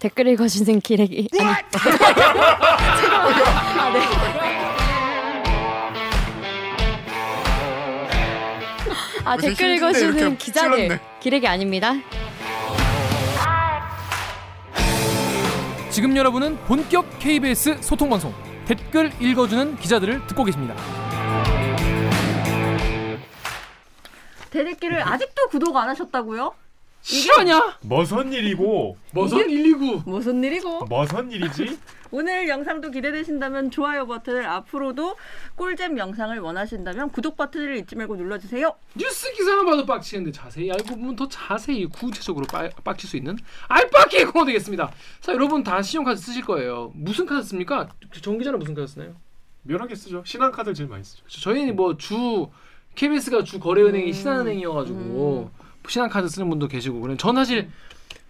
댓글 읽어주는 기레기 아니 아, 네. 아 댓글 읽어주는 기자들 찔렀네. 기레기 아닙니다. 지금 여러분은 본격 KBS 소통 방송 댓글 읽어주는 기자들을 듣고 계십니다. 대댓글을 아직도 구독 안 하셨다고요? 실화냐? 머선 일이고 머선 119 무슨 일이고? 머선 일이지? 오늘 영상도 기대되신다면 좋아요 버튼을 앞으로도 꿀잼 영상을 원하신다면 구독 버튼을 잊지 말고 눌러주세요. 뉴스 기사만 봐도 빡치는데 자세히 알고 보면 더 자세히 구체적으로 빠, 빡칠 수 있는 알빡기 공원 되겠습니다. 자 여러분 다 신용카드 쓰실 거예요. 무슨 카드 씁니까? 정 기자는 무슨 카드 쓰나요? 개 쓰죠. 신한 카드 제일 많이 쓰죠. 저- 저희는 뭐 주 KBS가 주 거래은행이 신한은행이어가지고 신한카드 쓰는 분도 계시고 그래. 전 사실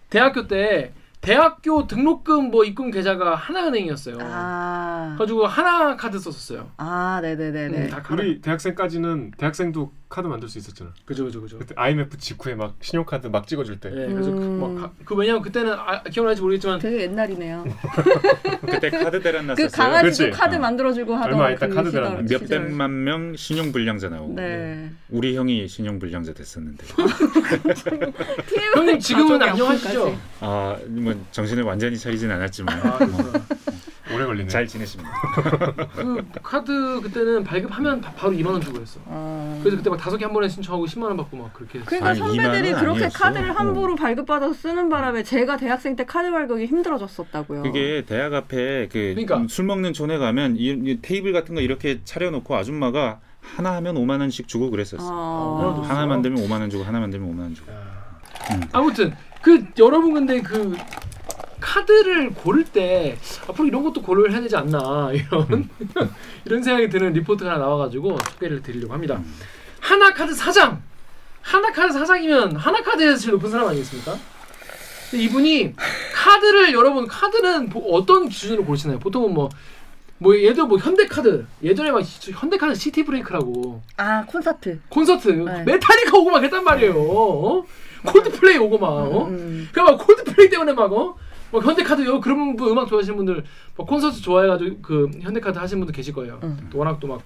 대학교 때 대학교 등록금 뭐 입금 계좌가 하나은행이었어요. 아, 가지고 하나 카드 썼었어요. 아, 네네네네. 음, 다. 우리 대학생까지는 대학생도 카드 만들 수 있었잖아. 그죠 그죠 그죠. 그때 IMF 직후에 막 신용카드 막 찍어줄 때. 예, 그래서 그, 음. 뭐 가- 그 왜냐면 그때는 아, 기억나지 모르겠지만 되게 옛날이네요. 그때 카드 대란 그 났었어요. 강아지도 그렇지. 카드 어. 만들어주고 하던 얼마 있다 그 카드 대란 몇. 백만 명 신용 불량자 나오고 네. 우리 형이 신용 불량자 됐었는데 형님 지금은 안녕하시죠? 아뭐 정신을 완전히 차리진 않았지만 아, 그렇구나. 오래 걸리네. 잘 지내십니다. 그 카드 그때는 발급하면 바, 로 2만 원 주고 했어. 어. 그래서 그때 막 다섯 개 한 번에 신청하고 10만 원 받고 막 그렇게. 했어. 그러니까 아니, 선배들이 그렇게 아니었어. 카드를 어. 함부로 발급받아서 쓰는 바람에 제가 대학생 때 카드 발급이 힘들어졌었다고요. 그게 대학 앞에 그 그러니까. 술 먹는 촌에 가면 이, 이 테이블 같은 거 이렇게 차려놓고 아줌마가 하나 하면 5만 원씩 주고 그랬었어. 아. 하나 만들면 5만 원 주고 하나 만들면 5만 원 주고. 음. 아무튼 그 여러분 근데 그 카드를 고를 때 앞으로 이런 것도 고려를 해야 되지 않나 이런 이런 생각이 드는 리포트가 하나 나와가지고 소개를 드리려고 합니다. 하나 카드 사장, 하나 카드 사장이면 하나 카드에서 제일 높은 사람 아니겠습니까? 이분이 카드를 여러분 카드는 보- 어떤 기준으로 고르시나요? 보통은 뭐. 뭐 예를 뭐 현대카드 예전에 막 현대카드 시티 브레이크라고 아 콘서트. 콘서트 네. 메탈리카 오고 막 했단 말이에요. 어? 콜드플레이 오고 막 어? 음. 그막 콜드플레이 때문에 막 어? 뭐 현대카드 요 그런 분 음악 좋아하시는 분들 뭐 콘서트 좋아해가지고 그 현대카드 하시는 분들 계실 거예요. 음. 또 워낙 또 막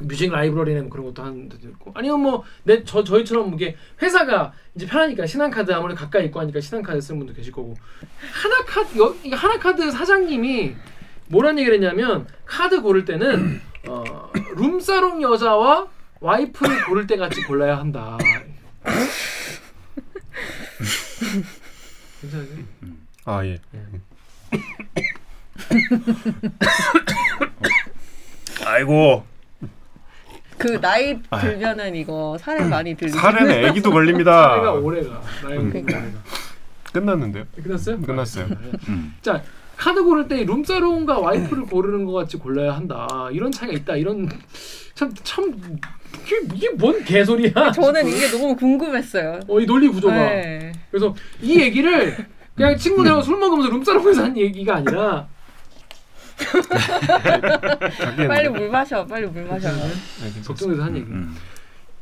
뮤직 라이브러리나 뭐 그런 것도 하는 데도 있고 아니면 뭐 내 저 저희처럼 이게 회사가 이제 편하니까 신한카드 아무래도 가까이 있고 하니까 신한카드 쓰는 분도 계실 거고 하나카드 여, 이 하나카드 사장님이 뭐란 얘기를 했냐면 카드 고를 때는 어, 룸사롱 여자와 와이프를 고를 때 같이 골라야 한다. 괜찮으세요? 아 예. 아이고 그 나이 들면은 이거 살에 많이 들리죠. 살에는 애기도 나이가 걸립니다. 오래가. 나이가 음. 오래가. 끝났는데요? 끝났어요? 끝났어요. 음. 자 카드 고를 때 룸사롱과 와이프를 고르는 것 같이 골라야 한다. 이런 차이가 있다. 이런 참 참 이게, 이게 뭔 개소리야? 저는 이게 너무 궁금했어요. 어, 이 논리 구조가. 네. 그래서 이 얘기를 그냥 친구들하고 술 먹으면서 룸사롱에서 한 얘기가 아니라 빨리 물 마셔. 빨리 물 마셔. 걱정돼서 한 얘기. 음.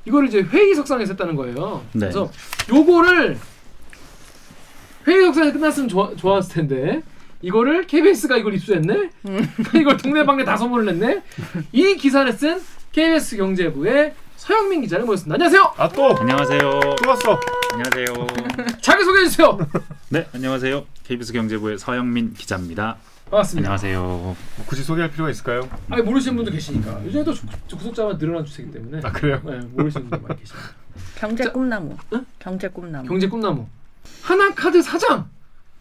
이거를 이제 회의석상에서 했다는 거예요. 네. 그래서 요거를 회의석상에 끝났으면 좋아, 좋았을 텐데 이거를 KBS가 이걸 입수했네. 이걸 동네방네 다 선물을 냈네. 이 기사를 쓴 KBS 경제부의 서영민 기자를 모셨습니다. 안녕하세요. 아 또! 안녕하세요. 또 왔어! 안녕하세요. 자기 소개해 주세요. 네, 안녕하세요. KBS 경제부의 서영민 기자입니다. 반갑습니다. 안녕하세요. 뭐 굳이 소개할 필요가 있을까요? 아니 모르시는 분도 계시니까 요즘에 또 구- 구독자가 늘어난 추세이기 때문에 아 그래요? 네, 모르시는 분들 많이 계십니다. 경제 자, 꿈나무. 응? 경제 꿈나무. 경제 꿈나무 하나카드 사장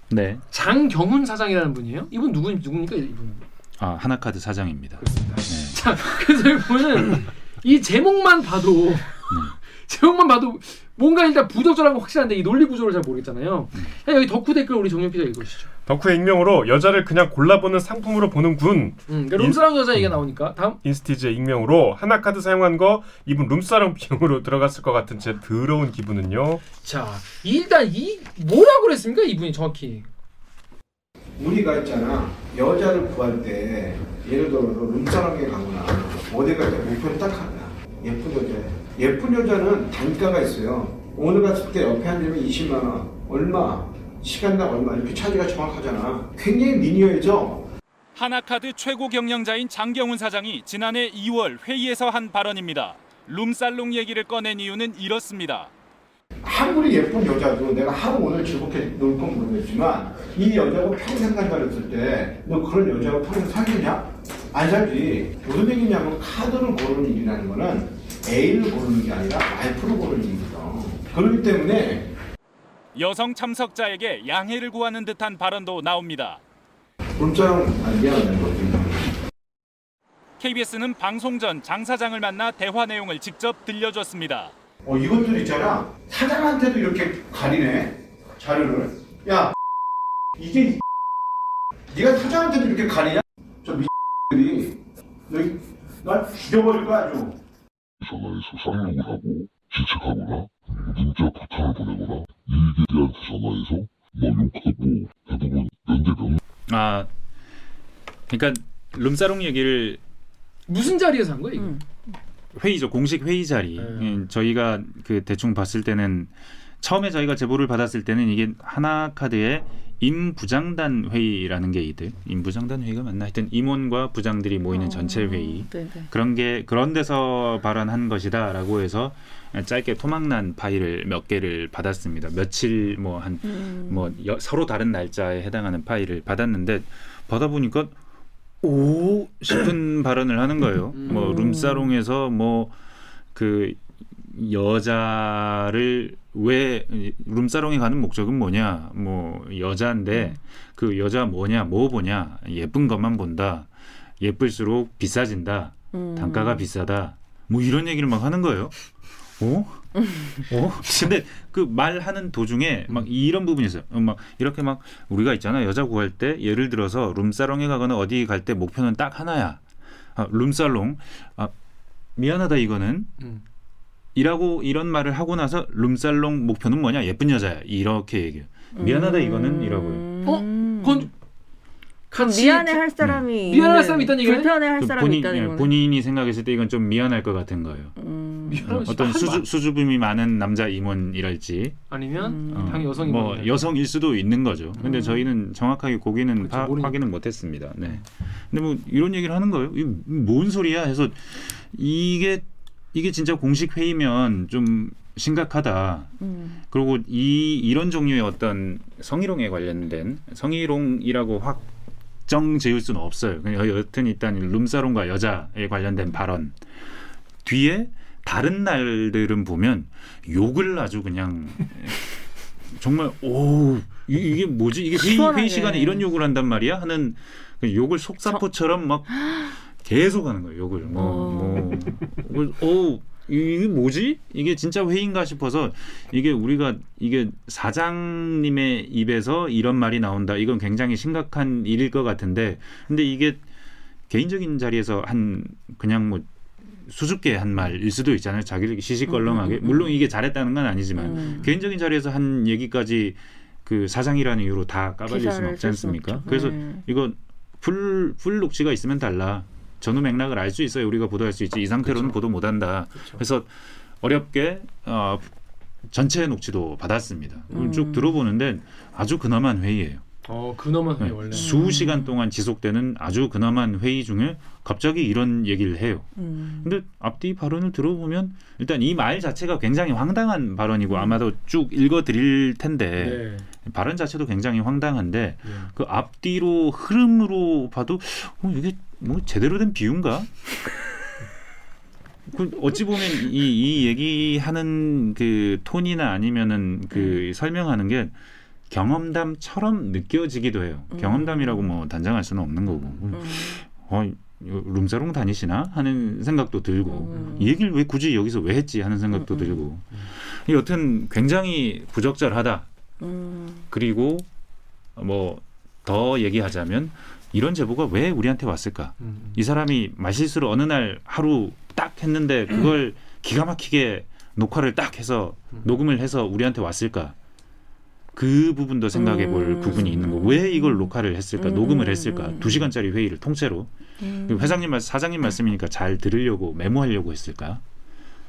네. 장경훈 사장이라는 분이에요. 이분 누구 누굽니까 이분은? 아, 하나카드 사장입니다. 그렇습니다. 네. 자, 그래서 이분은 이 제목만 봐도 제목만 봐도 뭔가 일단 부적절한 건 확실한데 이 논리 구조를 잘 모르겠잖아요. 야, 여기 덕후 댓글 우리 정영 기자 읽으시죠. 덕후의 익명으로 여자를 그냥 골라보는 상품으로 보는 군. 음, 그러니까 룸사랑 여자 얘기가 나오니까. 다음. 인스티즈의 익명으로 하나 카드 사용한 거 이분 룸사롱 비용으로 들어갔을 것 같은 제 더러운 기분은요? 자 일단 이 뭐라고 그랬습니까 이분이 정확히? 우리가 있잖아. 여자를 구할 때 예를 들어서 룸사랑에 가거나 어디 갈때 목표를 딱 하나 예쁜 여자 예쁜 여자는 단가가 있어요 오늘 갔을 때 옆에 앉으면 20만 원 얼마 시간당 얼마 이렇게 차지가 정확하잖아. 굉장히 리니어해져. 하나카드 최고 경영자인 장경훈 사장이 지난해 2월 회의에서 한 발언입니다. 룸살롱 얘기를 꺼낸 이유는 이렇습니다. 아무리 예쁜 여자도 내가 하루 오늘 즐겁게 놀 건 모르겠지만 이 여자하고 평생 살다렸을 때 너 그런 여자하고 평생 살겠냐? 안 살지. 무슨 얘기냐면 카드를 고르는 일이라는 거는 A를 고르는 게 아니라 와이프를 고르는 일이거든. 그렇기 때문에 여성 참석자에게 양해를 구하는 듯한 발언도 나옵니다. 물자랑 안 미안하다는 거지. KBS는 방송 전 장 사장을 만나 대화 내용을 직접 들려줬습니다. 어 이것들 있잖아. 사장한테도 이렇게 가리네. 자료를. 야 이게 이 네가 사장한테도 이렇게 가리냐? 저 미들이 날 죽여버릴 거야 아주. 전화해서 쌍욕을 하고 지책하거나 문자 부탁을 보내거나 이익에대한테 전화해서 뭐 욕하고 대부분 연대병 아 그러니까 룸사롱 얘기를 무슨 자리에서 한 거야 이거? 음. 회의죠 공식 회의 자리 네. 음, 저희가 그 대충 봤을 때는 처음에 저희가 제보를 받았을 때는 이게 하나 카드의 임부장단 회의라는 게 있대 임부장단 회의가 맞나 하여튼 임원과 부장들이 모이는 전체 회의 네, 네. 그런 게 그런 데서 발언한 것이다라고 해서 짧게 토막난 파일을 몇 개를 받았습니다 며칠 뭐 한뭐 음. 서로 다른 날짜에 해당하는 파일을 받았는데 받아 보니까 오 싶은 발언을 하는 거예요. 음. 뭐 룸사롱에서 뭐 그 여자를 왜 룸사롱에 가는 목적은 뭐냐? 뭐 여자인데 그 여자 뭐냐? 뭐 보냐? 예쁜 것만 본다. 예쁠수록 비싸진다. 음. 단가가 비싸다. 뭐 이런 얘기를 막 하는 거예요. 어? 어? 근데 그 말하는 도중에 막 이런 부분이 있어요. 어, 막 이렇게 막 우리가 있잖아. 여자 구할 때 예를 들어서 룸사롱에 가거나 어디 갈 때 목표는 딱 하나야. 아, 룸살롱. 아, 미안하다 이거는. 음. 이라고 이런 말을 하고 나서 룸살롱 목표는 뭐냐? 예쁜 여자야. 이렇게 얘기해요. 미안하다 이거는 이라고요. 어? 그건 그럼 같이 미안해 할 사람이 미안할 사람이 있다는 얘기네? 불편해 할 그 사람이 본인, 있다는 예, 거는 본인이 생각했을 때 이건 좀 미안할 것 같은 거예요. 음. 미안하면 어떤. 수주, 수줍음이 많은 남자 임원이랄지 아니면 음. 어, 당연히 여성이 뭐 여성일 수도 있는 거죠. 근데 음. 저희는 정확하게 고기는 그쵸, 파, 모르니까. 확인은 못했습니다. 네. 근데 뭐 이런 얘기를 하는 거예요. 이게 뭔 소리야? 해서 이게 이게 진짜 공식 회의면 좀 심각하다. 음. 그리고 이 이런 종류의 어떤 성희롱에 관련된 성희롱이라고 확 정 지을 수는 없어요. 그냥 여튼 일단 룸사롱과 여자에 관련된 발언 뒤에 다른 날들은 보면 욕을 아주 그냥 정말 오 이- 이게 뭐지 이게 회의. 회의 시간에 이런 욕을 한단 말이야 하는 그 욕을 속사포처럼 막 계속 하는 거예요 욕을 뭐, 뭐뭐 오 이게 뭐지 이게 진짜 회의인가 싶어서 이게 우리가 이게 사장님의 입에서 이런 말이 나온다 이건 굉장히 심각한 일일 것 같은데 근데 이게 개인적인 자리에서 한 그냥 뭐 수줍게 한 말일 수도 있잖아요. 자기를 시시껄렁하게. 음, 음, 음. 물론 이게 잘했다는 건 아니지만 음. 개인적인 자리에서 한 얘기까지 그 사장이라는 이유로 다 까발릴 수는 없지 않습니까? 그래서 네. 이거 full, full 녹취가 있으면 달라. 전후 맥락을 알 수 있어요. 우리가 보도할 수 있지. 이 상태로는 그쵸. 보도 못한다. 그쵸. 그래서 어렵게 어, 전체 녹취도 받았습니다. 음. 쭉 들어보는데 아주 근엄한 회의예요. 어 그나마 네. 원래 수시간 동안 지속되는 아주 근엄한 회의 중에 갑자기 이런 얘기를 해요. 음. 근데 앞뒤 발언을 들어보면 일단 이 말 자체가 굉장히 황당한 발언이고 아마도 쭉 읽어 드릴 텐데 네. 발언 자체도 굉장히 황당한데 네. 그 앞뒤로 흐름으로 봐도 어, 이게 뭐 제대로 된 비유인가? 그 어찌 보면 이, 이 얘기하는 그 톤이나 아니면은 그 설명하는 게 경험담처럼 느껴지기도 해요. 음. 경험담이라고 뭐 단정할 수는 없는 거고. 음. 어, 이거 룸사롱 다니시나 하는 생각도 들고 음. 이 얘기를 왜 굳이 여기서 왜 했지 하는 생각도 음, 음. 들고 여튼 굉장히 부적절하다. 음. 그리고 뭐 더 얘기하자면 이런 제보가 왜 우리한테 왔을까? 음. 이 사람이 말실수를 어느 날 하루 딱 했는데 그걸 기가 막히게 녹화를 딱 해서 음. 녹음을 해서 우리한테 왔을까? 그 부분도 생각해 볼 음. 부분이 있는 거. 왜 이걸 녹화를 했을까? 음, 녹음을 음, 했을까? 음. 두 시간짜리 회의를 통째로. 음. 회장님 말 사장님 말씀이니까 잘 들으려고 메모하려고 했을까?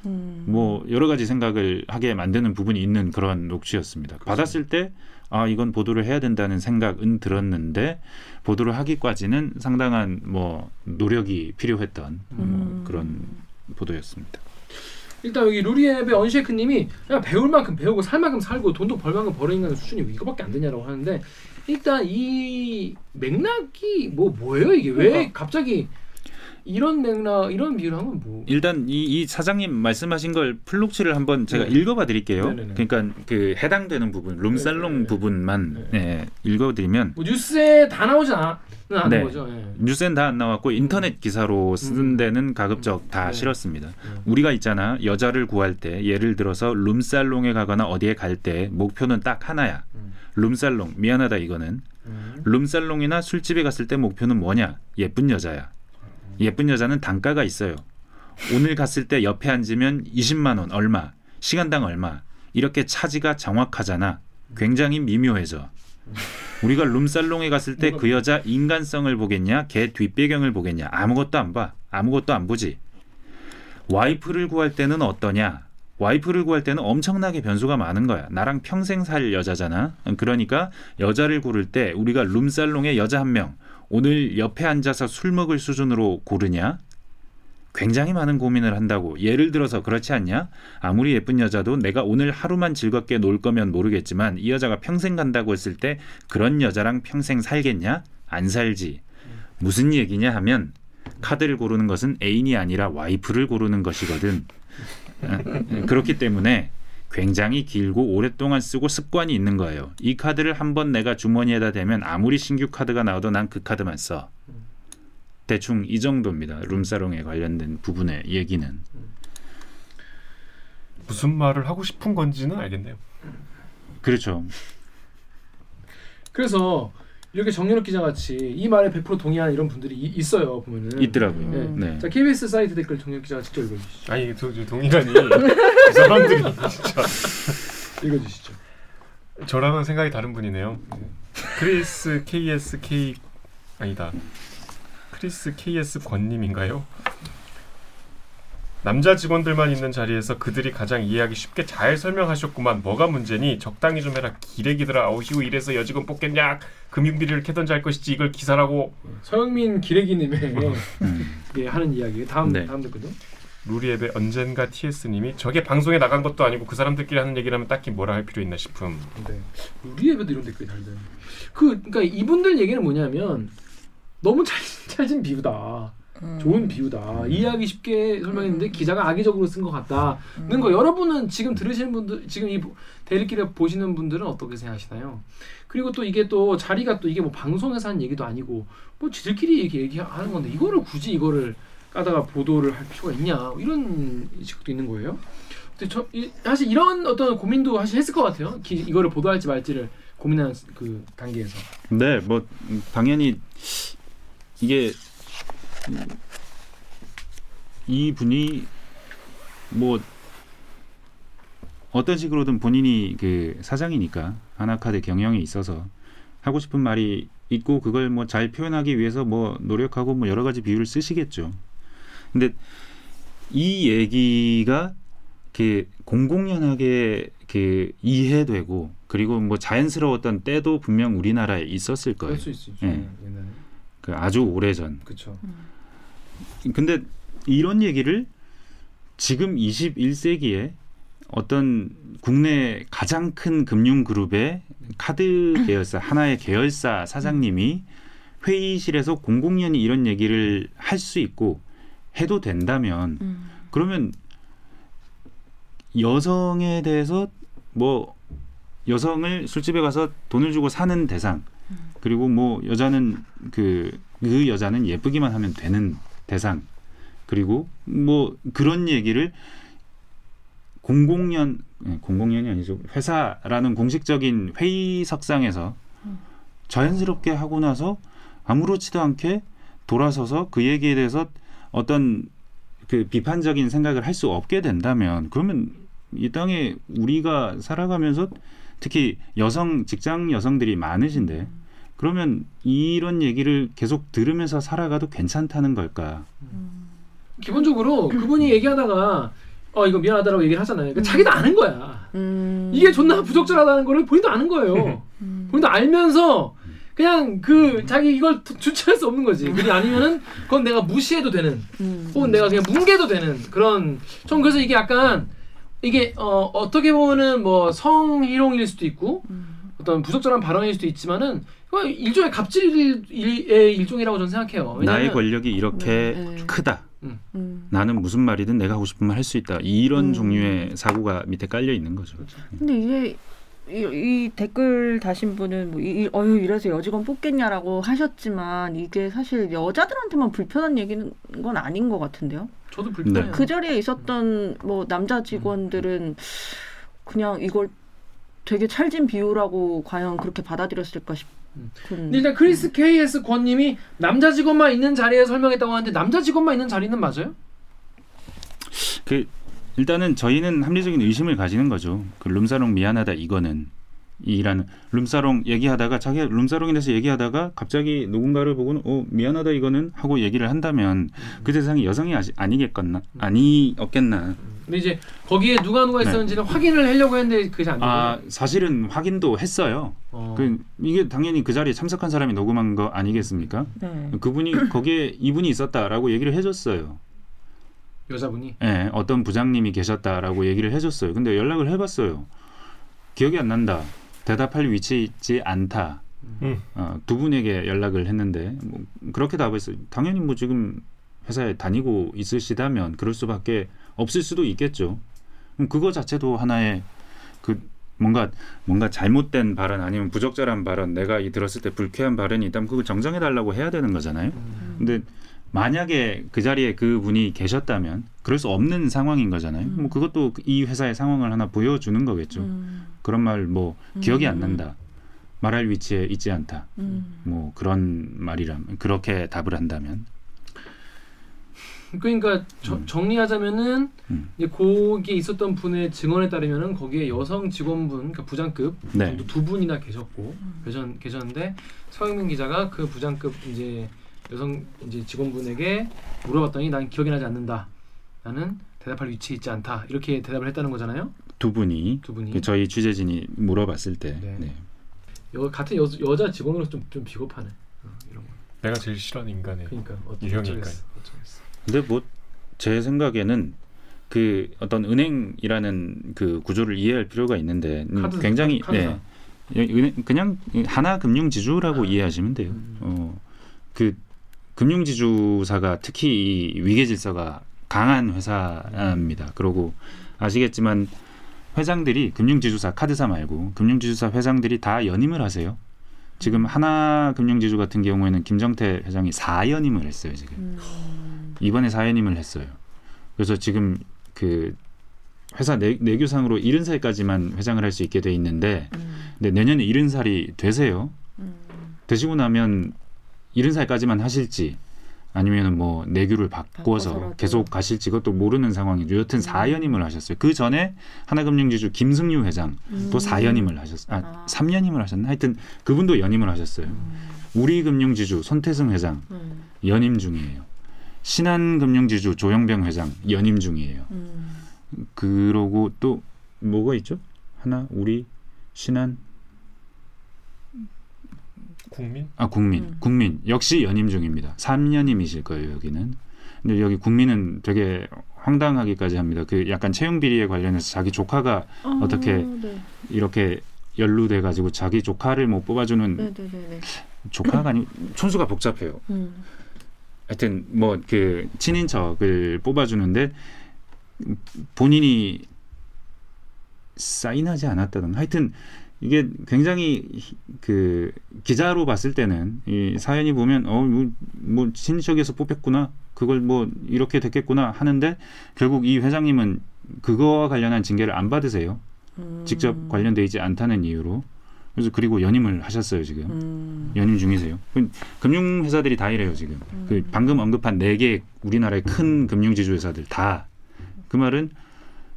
음. 뭐 여러 가지 생각을 하게 만드는 부분이 있는 그런 녹취였습니다. 받았을 때 아 이건 보도를 해야 된다는 생각은 들었는데 보도를 하기까지는 상당한 뭐 노력이 필요했던 뭐 음. 그런 보도였습니다. 일단 여기 루리앱의 언쉐이크님이 그냥 배울 만큼 배우고 살 만큼 살고 돈도 벌 만큼 버는 수준이 이거밖에 안 되냐라고 하는데 일단 이 맥락이 뭐 뭐예요 이게 왜 그러니까. 갑자기 이런 맥락 이런 비유를 하면 뭐 일단 이, 이 사장님 말씀하신 걸 풀녹취를 한번 제가 네. 읽어봐 드릴게요. 네네네. 그러니까 그 해당되는 부분 룸살롱 네네네. 부분만 네. 예, 읽어드리면 뭐 뉴스에 다 나오지 않- 않은 네. 거죠. 예. 뉴스엔 다 안 나왔고 인터넷 기사로 쓰는 음. 데는 가급적 다 네. 실었습니다. 네. 우리가 있잖아 여자를 구할 때 예를 들어서 룸살롱에 가거나 어디에 갈 때 목표는 딱 하나야. 음. 룸살롱 미안하다 이거는 음. 룸살롱이나 술집에 갔을 때 목표는 뭐냐 예쁜 여자야. 예쁜 여자는 단가가 있어요. 오늘 갔을 때 옆에 앉으면 20만 원 얼마, 시간당 얼마 이렇게 차지가 정확하잖아. 굉장히 미묘해져. 우리가 룸살롱에 갔을 때 그 여자 인간성을 보겠냐, 걔 뒷배경을 보겠냐, 아무것도 안 봐, 아무것도 안 보지. 와이프를 구할 때는 어떠냐? 와이프를 구할 때는 엄청나게 변수가 많은 거야. 나랑 평생 살 여자잖아. 그러니까 여자를 고를 때 우리가 룸살롱에 여자 한 명, 오늘 옆에 앉아서 술 먹을 수준으로 고르냐? 굉장히 많은 고민을 한다고. 예를 들어서 그렇지 않냐? 아무리 예쁜 여자도 내가 오늘 하루만 즐겁게 놀 거면 모르겠지만 이 여자가 평생 간다고 했을 때 그런 여자랑 평생 살겠냐? 안 살지. 무슨 얘기냐 하면 카드를 고르는 것은 애인이 아니라 와이프를 고르는 것이거든. 어, 그렇기 때문에 굉장히 길고 오랫동안 쓰고 습관이 있는 거예요. 이 카드를 한 번 내가 주머니에다 대면 아무리 신규 카드가 나와도 난 그 카드만 써. 대충 이 정도입니다. 룸사롱에 관련된 부분의 얘기는. 무슨 말을 하고 싶은 건지는 알겠네요. 그렇죠. 그래서 이렇게 정연욱 기자 같이 이 말에 100% 동의하는 이런 분들이 이- 있어요 보면은. 있더라고요. 네. 네. 자 KBS 사이트 댓글 정연욱 기자가 직접 읽어주시죠. 아니 도, 동의라니 이 사람들이 진짜 읽어주시죠. 저랑은 생각이 다른 분이네요. 크리스 KSK 아니다. 크리스 KS 권님인가요? 남자 직원들만 있는 자리에서 그들이 가장 이해하기 쉽게 잘 설명하셨구만. 뭐가 문제니? 적당히 좀 해라. 기레기들아. 어휴 이래서 여직원 뽑겠냐? 금융비리를 캐던지 할 것이지 이걸 기사라고. 서영민 기레기님의 음. 예, 하는 이야기. 다음 네. 다음 댓글도. 루리앱의 언젠가 TS님이 저게 방송에 나간 것도 아니고 그 사람들끼리 하는 얘기라면 딱히 뭐라 할 필요 있나 싶음. 네. 우리 앱에도 이런 댓글이 잘 돼요. 그 그러니까 이분들 얘기는 뭐냐면 너무 잘 찰진 비유다. 음. 좋은 비유다. 이해하기 쉽게 설명했는데 기자가 악의적으로 쓴 것 같다는 거. 여러분은 지금 들으시는 분들, 지금 이 대리기를 보시는 분들은 어떻게 생각하시나요? 그리고 또 이게 또 자리가 또 이게 뭐 방송에서 하는 얘기도 아니고 뭐 지들끼리 얘기 얘기하는 건데 이거를 굳이 이거를 까다가 보도를 할 필요가 있냐 이런 식도 있는 거예요. 근데 저 이, 사실 이런 어떤 고민도 사실 했을 것 같아요. 기, 이거를 보도할지 말지를 고민하는 그 단계에서. 네, 뭐 음, 당연히 이게 음, 이 분이 뭐 어떤 식으로든 본인이 그 사장이니까 하나카드 경영에 있어서 하고 싶은 말이 있고 그걸 뭐 잘 표현하기 위해서 뭐 노력하고 뭐 여러 가지 비유를 쓰시겠죠. 근데 이 얘기가 그 공공연하게 그 이해되고 그리고 뭐 자연스러웠던 때도 분명 우리나라에 있었을 거예요. 그럴 수 있죠. 예. 옛날에. 그 아주 오래 전. 그렇죠. 근데 이런 얘기를 지금 21세기에 어떤 국내 가장 큰 금융 그룹의 카드 계열사 하나의 계열사 사장님이 회의실에서 공공연히 이런 얘기를 할 수 있고 해도 된다면 음. 그러면 여성에 대해서 뭐 여성을 술집에 가서 돈을 주고 사는 대상 그리고 뭐 여자는 그, 그 여자는 예쁘기만 하면 되는 대상. 그리고 뭐 그런 얘기를 공공연 예, 공공연이 아니죠. 회사라는 공식적인 회의석상에서 자연스럽게 하고 나서 아무렇지도 않게 돌아서서 그 얘기에 대해서 어떤 그 비판적인 생각을 할 수 없게 된다면 그러면 이 땅에 우리가 살아가면서 특히 여성 직장 여성들이 많으신데 그러면 이런 얘기를 계속 들으면서 살아가도 괜찮다는 걸까? 기본적으로 그분이 얘기하다가 어 이거 미안하다라고 얘기를 하잖아요. 그러니까 자기도 아는 거야. 음. 이게 존나 부적절하다는 거를 본인도 아는 거예요. 음. 본인도 알면서 그냥 그 자기 이걸 두- 주체할 수 없는 거지. 그게 아니면은 그건 내가 무시해도 되는 음. 혹은 내가 그냥 뭉개도 되는 그런 좀 그래서 이게 약간 이게 어 어떻게 보면은 뭐 성희롱일 수도 있고 음. 어떤 부적절한 발언일 수도 있지만은 일종의 갑질의 일종이라고 저는 생각해요. 나의 왜냐면 권력이 이렇게 네, 네. 크다. 음. 나는 무슨 말이든 내가 하고 싶은 말 할 수 있다. 이런 음. 종류의 사고가 밑에 깔려 있는 거죠. 근데 이게 이, 이 댓글 다신 분은 뭐 이, 이- 어휴 이래서 여직원 뽑겠냐라고 하셨지만 이게 사실 여자들한테만 불편한 얘기는 건 아닌 것 같은데요. 저도 불편해요. 그 자리에 있었던 뭐 남자 직원들은 그냥 이걸 되게 찰진 비유라고 과연 그렇게 받아들였을까 싶은. 근데 일단 크리스 KS 권님이 남자 직원만 있는 자리에 설명했다고 하는데 남자 직원만 있는 자리는 맞아요? 그 일단은 저희는 합리적인 의심을 가지는 거죠. 그 룸사롱 미안하다 이거는 이라는 룸사롱 얘기하다가 자기 룸사롱에 대해서 얘기하다가 갑자기 누군가를 보고는 어 미안하다 이거는 하고 얘기를 한다면 그 대상이 여성이 아시, 아니겠겠나 아니었겠나 근데 이제 거기에 누가 누가 있었는지는 확인을 하려고 했는데 그게 안 되고. 네. 아 사실은 확인도 했어요. 어. 그 이게 당연히 그 자리에 참석한 사람이 녹음한 거 아니겠습니까? 네. 그분이 거기에 이분이 있었다라고 얘기를 해줬어요. 여자분이 예, 어떤 부장님이 계셨다라고 얘기를 해줬어요. 근데 연락을 해봤어요. 기억이 안 난다. 대답할 위치에 있지 않다. 음. 어, 두 분에게 연락을 했는데 뭐 그렇게 답했어요. 당연히 뭐 지금 회사에 다니고 있으시다면 그럴 수밖에 없을 수도 있겠죠. 그럼 그거 자체도 하나의 그 뭔가 뭔가 잘못된 발언 아니면 부적절한 발언 내가 이 들었을 때 불쾌한 발언이 있다면 그걸 정정해 달라고 해야 되는 거잖아요. 근데 만약에 그 자리에 그 분이 계셨다면 그럴 수 없는 상황인 거잖아요. 뭐 그것도 이 회사의 상황을 하나 보여주는 거겠죠. 음. 그런 말 뭐 기억이 안 난다. 말할 위치에 있지 않다. 음. 뭐 그런 말이라면 그렇게 답을 한다면 그러니까 저- 정리하자면은 음. 이제 거기에 있었던 분의 증언에 따르면은 거기에 여성 직원분 그러니까 부장급 네. 정도 두 분이나 계셨고 계셨, 계셨는데 서영민 기자가 그 부장급 이제 여성 이제 직원분에게 물어봤더니 난 기억이 나지 않는다. 나는 대답할 위치에 있지 않다. 이렇게 대답을 했다는 거잖아요. 두 분이 두 분이 그 저희 취재진이 물어봤을 때 네. 네. 여, 같은 여, 여자 직원으로서 좀, 좀 비겁하네. 어, 이런 거. 내가 제일 싫어하는 인간의 그러니까 어쩌- 유형이니까요. 어쩌겠어, 어쩌겠어. 근데 뭐 제 생각에는 그 어떤 은행이라는 그 구조를 이해할 필요가 있는데 음, 카드- 굉장히 카드사. 예, 은행 그냥 하나 금융 지주라고 아. 이해하시면 돼요. 음. 어, 그 금융 지주사가 특히 이 위계 질서가 강한 회사입니다. 그리고 아시겠지만 회장들이 금융지주사 카드사 말고 금융지주사 회장들이 다 연임을 하세요. 지금 하나 금융지주 같은 경우에는 김정태 회장이 4연임을 했어요 지금. 음. 이번에 사연임을 했어요. 그래서 지금 그 회사 내, 내규상으로 70살까지만 회장을 할 수 있게 돼 있는데 음. 근데 내년에 70살이 되세요. 음. 되시고 나면 70살까지만 하실지 아니면 뭐 내규를 바꿔서 바꿔서라도. 계속 가실지 그것도 모르는 상황이죠. 여튼 4연임을 하셨어요. 그 전에 하나금융지주 김승유 회장 또 4연임을 하셨어요. 아, 아. 3연임을 하셨나? 하여튼 그분도 연임을 하셨어요. 우리금융지주 손태승 회장 음. 연임 중이에요. 신한금융지주 조영병 회장 연임 중이에요. 음. 그러고 또 뭐가 있죠? 하나 우리 신한 국민 아 국민 음. 국민 역시 연임 중입니다. 3년임이실 거예요 여기는. 근데 여기 국민은 되게 황당하기까지 합니다. 그 약간 채용 비리에 관련해서 자기 조카가 어떻게 네. 이렇게 연루돼 가지고 자기 조카를 못 뽑아주는 네네네네. 조카가 아니 촌수가 복잡해요. 음. 하여튼 뭐 그 친인척을 뽑아주는데 본인이 사인하지 않았다던. 하여튼 이게 굉장히 히- 그 기자로 봤을 때는 이 사연이 보면 어뭐 뭐 친인척에서 뽑혔구나. 그걸 뭐 이렇게 됐겠구나 하는데 결국 이 회장님은 그거와 관련한 징계를 안 받으세요. 음. 직접 관련돼 있지 않다는 이유로 그래서 그리고 연임을 하셨어요 지금 음. 연임 중이세요. 그 금융 회사들이 다 이래요 지금. 그 방금 언급한 네 개 우리나라의 큰 금융지주 회사들 다 그 말은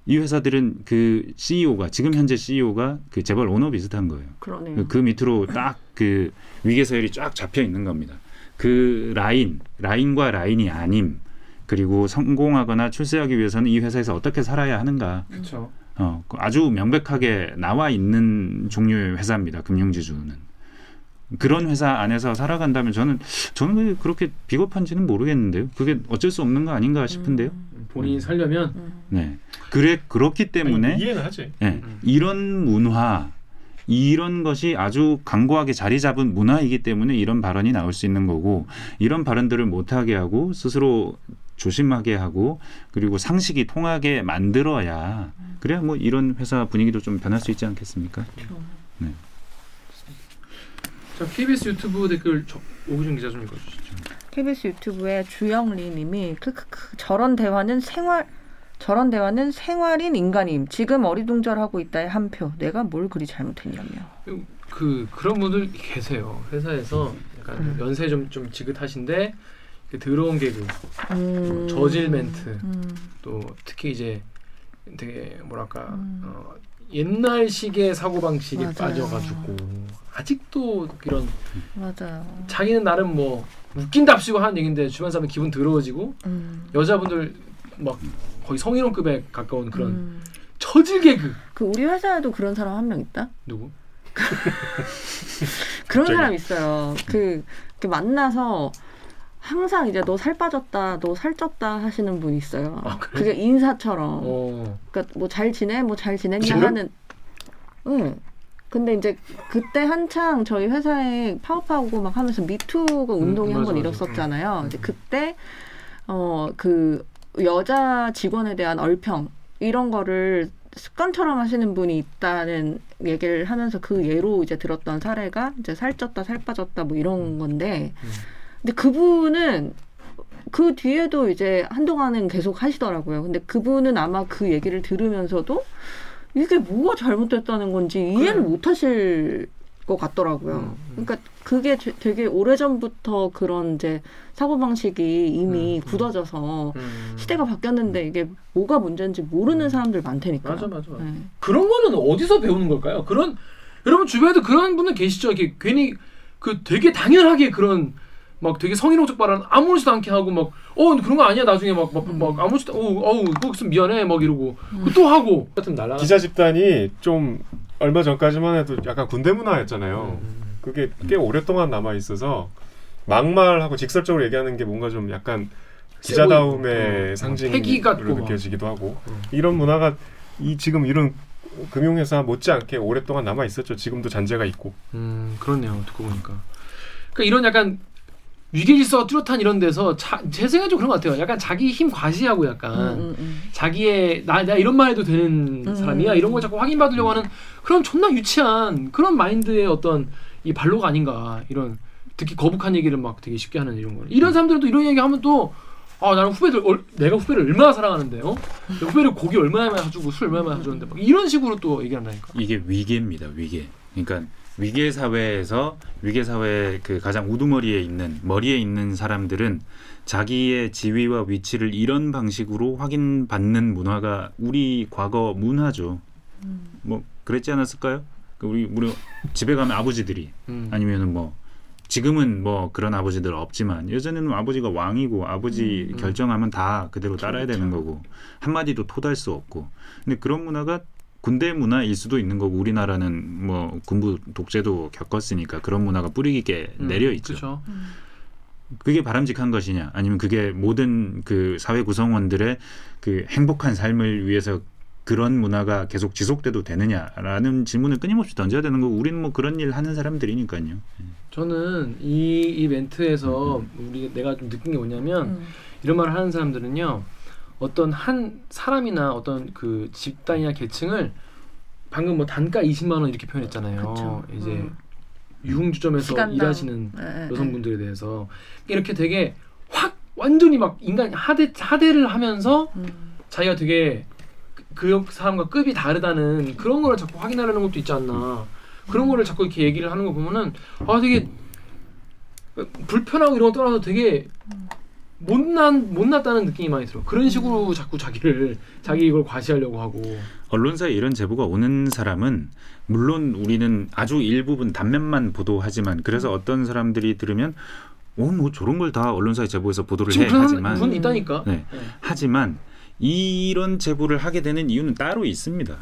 이 회사들은 그 CEO가 지금 현재 CEO가 그 재벌 오너 비슷한 거예요. 그러네요. 그, 그 밑으로 딱 그 위계 서열이 쫙 잡혀 있는 겁니다. 그 라인 라인과 라인이 아님 그리고 성공하거나 출세하기 위해서는 이 회사에서 어떻게 살아야 하는가 그렇죠. 어, 그 아주 명백하게 나와 있는 종류의 회사입니다. 금융지주는. 그런 회사 안에서 살아간다면 저는 저는 그렇게 비겁한지는 모르겠는데요. 그게 어쩔 수 없는 거 아닌가 싶은데요. 본인이 살려면 네. 그래 그렇기 때문에 아니, 이해는 하지. 네, 이런 문화 이런 것이 아주 강고하게 자리 잡은 문화이기 때문에 이런 발언이 나올 수 있는 거고 이런 발언들을 못하게 하고 스스로 조심하게 하고 그리고 상식이 통하게 만들어야 그래야 뭐 이런 회사 분위기도 좀 변할 수 있지 않겠습니까? 자 KBS 유튜브 댓글 저, 오구준 기자 좀 읽어주시죠. KBS 유튜브에 주영리 님이 크크크 저런 대화는 생활 저런 대화는 생활인 인간임. 지금 어리둥절하고 있다의 한 표. 내가 뭘 그리 잘못했냐며. 그 그런 분들 계세요. 회사에서 약간 음. 연세 좀 좀 지긋하신데 그 더러운 개그, 음. 저질 멘트, 음. 또 특히 이제 되게 뭐랄까 음. 어, 옛날식의 사고 방식에 맞아요. 빠져가지고 아직도 이런 맞아요. 자기는 나름 뭐 웃긴답시고 하는 얘긴데 주변 사람 기분 더러워지고 음. 여자분들 막 거의 성희롱급에 가까운 그런 음. 처질 개그 그 우리 회사에도 그런 사람 한 명 있다. 누구? 그런 갑자기? 사람 있어요. 그 이렇게 만나서 항상 이제 너 살 빠졌다, 너 살 쪘다 하시는 분이 있어요. 아, 그래? 그게 인사처럼. 어. 그러니까 뭐 잘 지내, 뭐 잘 지냈냐 지금? 하는. 응. 근데 이제 그때 한창 저희 회사에 파업하고 막 하면서 미투가 운동이 음, 한 맞아, 번 맞아. 일었었잖아요. 음. 이제 그때 어 그 여자 직원에 대한 얼평 이런 거를 습관처럼 하시는 분이 있다는 얘기를 하면서 그 예로 이제 들었던 사례가 이제 살쪘다 살 빠졌다 뭐 이런 건데 음. 근데 그분은 그 뒤에도 이제 한동안은 계속 하시더라고요. 근데 그분은 아마 그 얘기를 들으면서도 이게 뭐가 잘못됐다는 건지 이해를 못 하실 것 같더라고요. 음, 음. 그러니까 그게 되- 되게 오래전부터 그런 이제 사고방식이 이미 음, 음. 굳어져서 음. 시대가 바뀌었는데 이게 뭐가 문제인지 모르는 음. 사람들 많다니까. 맞아 맞아 맞아. 네. 그런 거는 어디서 배우는 걸까요? 그런 여러분 주변에도 그런 분들 계시죠? 이렇게 괜히 그 되게 당연하게 그런 막 되게 성희롱적 발언 아무렇지도 않게 하고 막 어 그런 거 아니야 나중에 막 막 막 아무렇지도 어우 어우 그거 있으면 미안해 막 이러고 그또 하고 같은 날라 기자 집단이 좀 얼마 전까지만 해도 약간 군대 문화였잖아요. 음. 그게 꽤 오랫동안 남아 있어서 막말하고 직설적으로 얘기하는 게 뭔가 좀 약간 기자다움의 어, 상징으로. 느껴지기도 하고 음. 이런 문화가 이 지금 이런 금융회사 못지않게 오랫동안 남아 있었죠. 지금도 잔재가 있고. 음 그렇네요 듣고 보니까 그러니까 이런 약간 위계질서가 뚜렷한 이런 데서 자, 제 생각에 좀 그런 것 같아요 약간 자기 힘 과시하고 약간 음, 음, 음. 자기의 나, 나 이런 말 해도 되는 음. 사람이야 이런 걸 자꾸 확인받으려고 하는 그런 존나 유치한 그런 마인드의 어떤 이 발로가 아닌가 이런 특히 거북한 얘기를 막 되게 쉽게 하는 이런 거 이런 사람들도 이런 얘기 하면 또 아 나는 후배들 얼- 내가 후배를 얼마나 사랑하는데 어 후배를 고기 얼마나 많이 사주고 술 얼마나 많이 사줬는데 막 이런 식으로 또 얘기한다니까 이게 위계입니다. 위계. 그러니까 위계 사회에서 위계 사회의 그 가장 우두머리에 있는 머리에 있는 사람들은 자기의 지위와 위치를 이런 방식으로 확인받는 문화가 우리 과거 문화죠. 뭐 그랬지 않았을까요? 그 우리 우리 집에 가면 아버지들이 음. 아니면은 뭐 지금은 뭐 그런 아버지들 없지만 예전에는 아버지가 왕이고 아버지 음, 음. 결정하면 다 그대로 따라야 되는 거고 한마디도 토달 수 없고 근데 그런 문화가 군대 문화일 수도 있는 거고 우리나라는 뭐 군부 독재도 겪었으니까 그런 문화가 뿌리 깊게 음, 내려 있죠. 그쵸. 그게 바람직한 것이냐 아니면 그게 모든 그 사회 구성원들의 그 행복한 삶을 위해서 그런 문화가 계속 지속돼도 되느냐라는 질문을 끊임없이 던져야 되는 거고 우리는 뭐 그런 일 하는 사람들이니까요. 저는 이, 이 멘트에서 우리 내가 좀 느낀 게 뭐냐면 음. 이런 말을 하는 사람들은요 어떤 한 사람이나 어떤 그 집단이나 계층을 방금 뭐 단가 20만 원 이렇게 표현했잖아요. 그쵸. 이제 음. 유흥주점에서 시간당. 일하시는 네, 네, 여성분들에 대해서 이렇게 되게 확 완전히 막 인간 하대 하대를 하면서 음. 자기가 되게 그- 그 사람과 급이 다르다는 그런 거를 자꾸 확인하려는 것도 있지 않나. 그런 거를 자꾸 이렇게 얘기를 하는 거 보면은 아 되게 불편하고 이런 거 떠나서 되게 못난 못났다는 느낌이 많이 들어. 그런 식으로 자꾸 자기를 자기 이걸 과시하려고 하고. 언론사에 이런 제보가 오는 사람은 물론 우리는 아주 일부분 단면만 보도하지만 그래서 어떤 사람들이 들으면 어뭐 저런 걸 다 언론사에 제보해서 보도를 해 하지만 분 있다니까. 네. 네. 하지만 이런 제보를 하게 되는 이유는 따로 있습니다.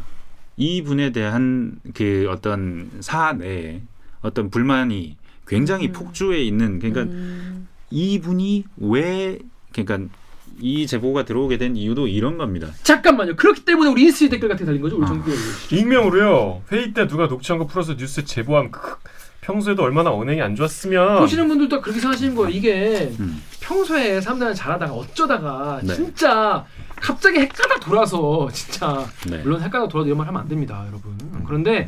이 분에 대한 그 어떤 사안에 어떤 불만이 굉장히 음. 폭주해 있는 그러니까 음. 이 분이 왜 그러니까 이 제보가 들어오게 된 이유도 이런 겁니다. 잠깐만요. 그렇기 때문에 우리 인스티 댓글 같은 게 달린 거죠? 우리 아. 정규 익명으로요. 회의 때 누가 녹취한 거 풀어서 뉴스에 제보함. 크, 평소에도 얼마나 언행이 안 좋았으면. 보시는 분들도 그렇게 생각하시는 거예요. 이게 음. 평소에 사람들은 잘하다가 어쩌다가 네. 진짜 갑자기 헷가닥 돌아서 진짜 네. 물론 헷가닥 돌아도 이런 말 하면 안 됩니다, 여러분. 그런데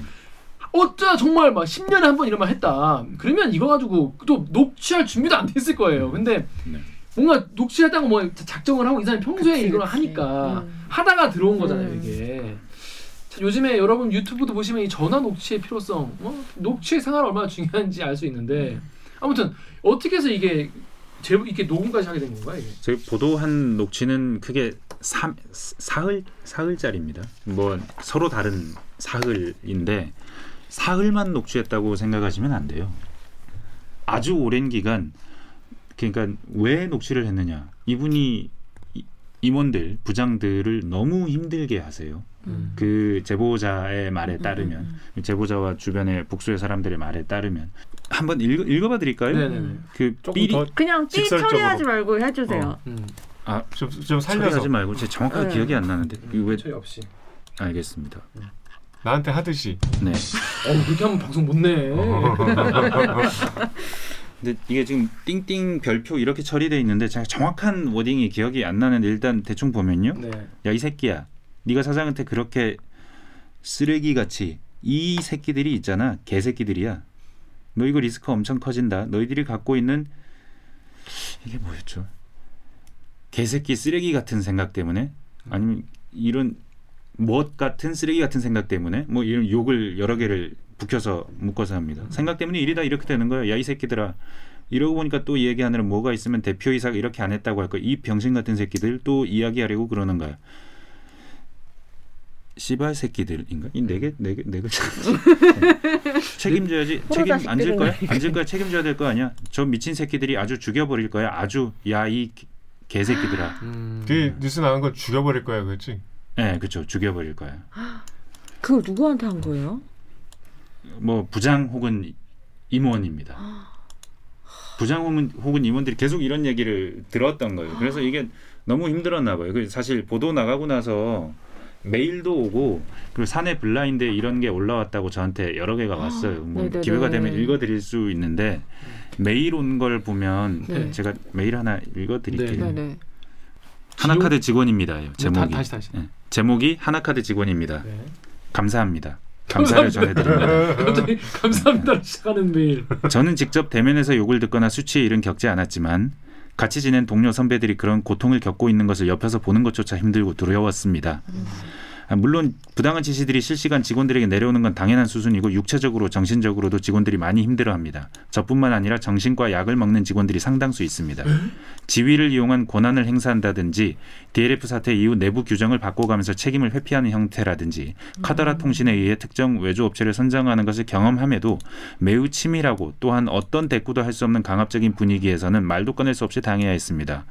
어쩌다 정말 막 10년에 한 번 이런 말 했다. 그러면 이거 가지고 또 녹취할 준비도 안돼 있을 거예요. 근데 네. 뭔가 녹취했다고 뭐 작정을 하고 이 사람이 평소에 그치, 이걸 그치. 하니까 음. 하다가 들어온 거잖아요, 음. 이게. 자, 요즘에 여러분 유튜브도 보시면 이 전화 녹취의 필요성, 어? 녹취의 생활 얼마나 중요한지 알 수 있는데 아무튼 어떻게 해서 이게 제 이렇게 녹음까지 하게 된 건가 이게? 저희 보도한 녹취는 크게 사, 사흘 사흘짜리입니다. 뭐 서로 다른 사흘인데 사흘만 녹취했다고 생각하시면 안 돼요. 아주 오랜 기간 그러니까 왜 녹취를 했느냐? 이분이 이- 임원들 부장들을 너무 힘들게 하세요. 음. 그 제보자의 말에 음, 따르면 음, 제보자와 주변의 복수의 사람들의 말에 따르면 한번 읽어, 읽어봐 드릴까요? 네네네. 그 조금 삐리 더 그냥 삐 직설적으로. 처리하지 말고 해주세요. 음. 아 좀, 좀 살려서 처리하지 말고 제 정확하게 네. 기억이 안 나는데 이거 왜 저희 없이. 알겠습니다. 나한테 하듯이. 네. 어 그렇게 하면 방송 못 내. 근데 이게 지금 띵띵 별표 이렇게 처리돼 있는데 제가 정확한 워딩이 기억이 안 나는데 일단 대충 보면요. 네. 야 이 새끼야, 네가 사장한테 그렇게 쓰레기 같이 이 새끼들이 있잖아, 개새끼들이야. 너 이거 리스크 엄청 커진다. 너희들이 갖고 있는 이게 뭐였죠? 개새끼 쓰레기 같은 생각 때문에 아니면 이런 못 같은 쓰레기 같은 생각 때문에 뭐 이런 욕을 여러 개를 북혀서 묶어서 합니다. 생각 때문에 일이 다 이렇게 되는 거예요. 야 이 새끼들아. 이러고 보니까 또 얘기하느라 뭐가 있으면 대표이사가 이렇게 안 했다고 할 거야. 이 병신 같은 새끼들 또 이야기하려고 그러는 거야. 씨발 새끼들인가? 이 네 개 네 개 네 글자. 네. 책임져야지. 호로 책임 안 질 거야? 안 질 거야? 책임져야 될 거 아니야? 저 미친 새끼들이 아주 죽여버릴 거야. 아주 야 이 개새끼들아. 음. 그 뉴스 나온 건 죽여버릴 거야, 그렇지? 네, 그렇죠. 죽여버릴 거야. 그거 누구한테 한 거예요? 뭐 부장 혹은 임원입니다. 부장 혹은, 혹은 임원들이 계속 이런 얘기를 들었던 거예요. 그래서 이게 너무 힘들었나 봐요. 그 사실 보도 나가고 나서 메일도 오고 그리고 사내 블라인드 이런 게 올라왔다고 저한테 여러 개가 왔어요. 뭐 네네네. 기회가 되면 읽어드릴 수 있는데 메일 온 걸 보면 네. 제가 메일 하나 읽어드릴게요. 네. 네네. 하나카드 직원입니다. 제목이 다, 다시 다시. 네. 제목이 하나카드 직원입니다. 네. 감사합니다. 감사를 전해드립니다. 갑자기 감사합니다 시작하는 메일. 저는 직접 대면에서 욕을 듣거나 수치에 이른 겪지 않았지만 같이 지낸 동료 선배들이 그런 고통을 겪고 있는 것을 옆에서 보는 것조차 힘들고 두려웠습니다. 아, 물론 부당한 지시들이 실시간 직원들에게 내려오는 건 당연한 수준이고 육체적으로 정신적으로도 직원들이 많이 힘들어합니다. 저뿐만 아니라 정신과 약을 먹는 직원들이 상당수 있습니다. 지위를 이용한 권한을 행사한다든지 DLF 사태 이후 내부 규정을 바꿔가면서 책임을 회피하는 형태라든지 카더라 통신에 의해 특정 외주 업체를 선정하는 것을 경험함에도 매우 치밀하고 또한 어떤 대꾸도 할 수 없는 강압적인 분위기에서는 말도 꺼낼 수 없이 당해야 했습니다.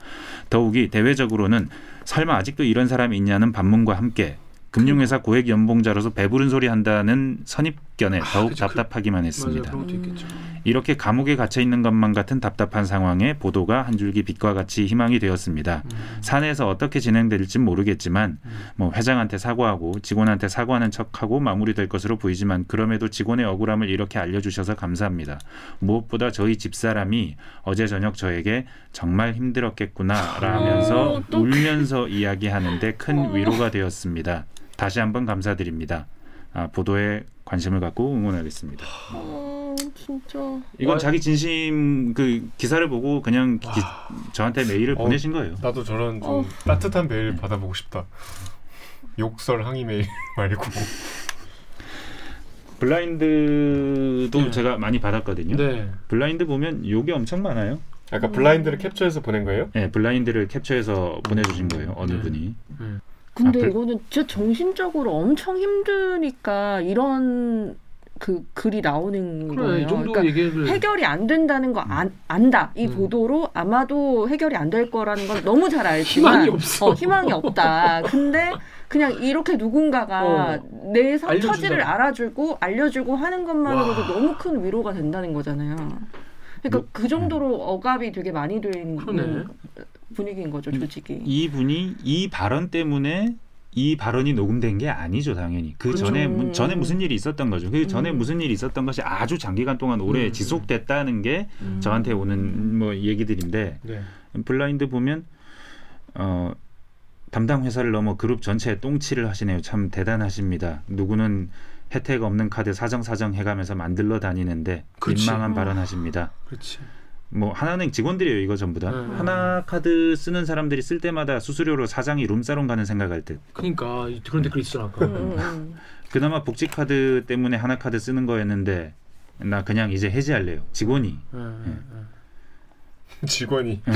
더욱이 대외적으로는 설마 아직도 이런 사람이 있냐는 반문과 함께 금융회사 고액 연봉자로서 배부른 소리 한다는 선입 견에 더욱 그쵸. 그- 답답하기만 맞아요. 했습니다. 있겠죠. 이렇게 감옥에 갇혀 있는 것만 같은 답답한 상황에 보도가 한 줄기 빛과 같이 희망이 되었습니다. 음. 사내에서 어떻게 진행될지 모르겠지만 음. 뭐 회장한테 사과하고 직원한테 사과하는 척하고 마무리될 것으로 보이지만 그럼에도 직원의 억울함을 이렇게 알려주셔서 감사합니다. 무엇보다 저희 집사람이 어제 저녁 저에게 정말 힘들었겠구나라면서 어, 또 울면서 이야기하는데 큰 위로가 되었습니다. 다시 한번 감사드립니다. 아, 보도에 관심을 갖고 응원하겠습니다. 어, 진짜. 이건 와. 자기 진심 그 기사를 보고 그냥 기- 저한테 메일을 어. 보내신 거예요. 나도 저런 좀 어. 따뜻한 메일 받아보고 싶다. 욕설 항의 메일 말고. 블라인드도 네. 제가 많이 받았거든요. 네. 블라인드 보면 욕이 엄청 많아요. 아까 블라인드를 캡처해서 보낸 거예요? 네, 블라인드를 캡처해서 보내주신 거예요. 어느 네. 분이. 근데 아, 그- 이거는 진짜 정신적으로 엄청 힘드니까 이런 그 글이 나오는 그래 거예요. 그러니까 얘기를 해결이 안 된다는 거 안, 안다. 이 음. 보도로 아마도 해결이 안 될 거라는 건 너무 잘 알지만 희망이 없어. 어, 희망이 없다. 근데 그냥 이렇게 누군가가 어. 내 상-. 처지를 알아주고 알려주고 하는 것만으로도 와. 너무 큰 위로가 된다는 거잖아요. 그러니까 뭐, 그 정도로 억압이 되게 많이 된 그러네. 분위기인 거죠, 음, 조직이. 이 분이 이 발언 때문에 이 발언이 녹음된 게 아니죠 당연히 그 그렇죠. 전에 무- 전에 무슨 일이 있었던 거죠 그 전에 음. 무슨 일이 있었던 것이 아주 장기간 동안 오래 음. 지속됐다는 게 음. 저한테 오는 뭐 얘기들인데 네. 블라인드 보면 어 담당 회사를 넘어 그룹 전체에 똥칠을 하시네요 참 대단하십니다 누구는 혜택 없는 카드 사정사정 해가면서 만들러 다니는데 그치. 민망한 어. 발언하십니다 그렇지. 뭐 하나은행 직원들이에요 이거 전부 다 음. 하나 카드 쓰는 사람들이 쓸 때마다 수수료로 사장이 룸사롱 가는 생각할 듯 그러니까 그런 댓글 있었잖아 아까. 음, 음, 음. 그나마 복지 카드 때문에 하나 카드 쓰는 거였는데 나 그냥 이제 해지할래요 직원이 예, 예, 예. 직원이 응.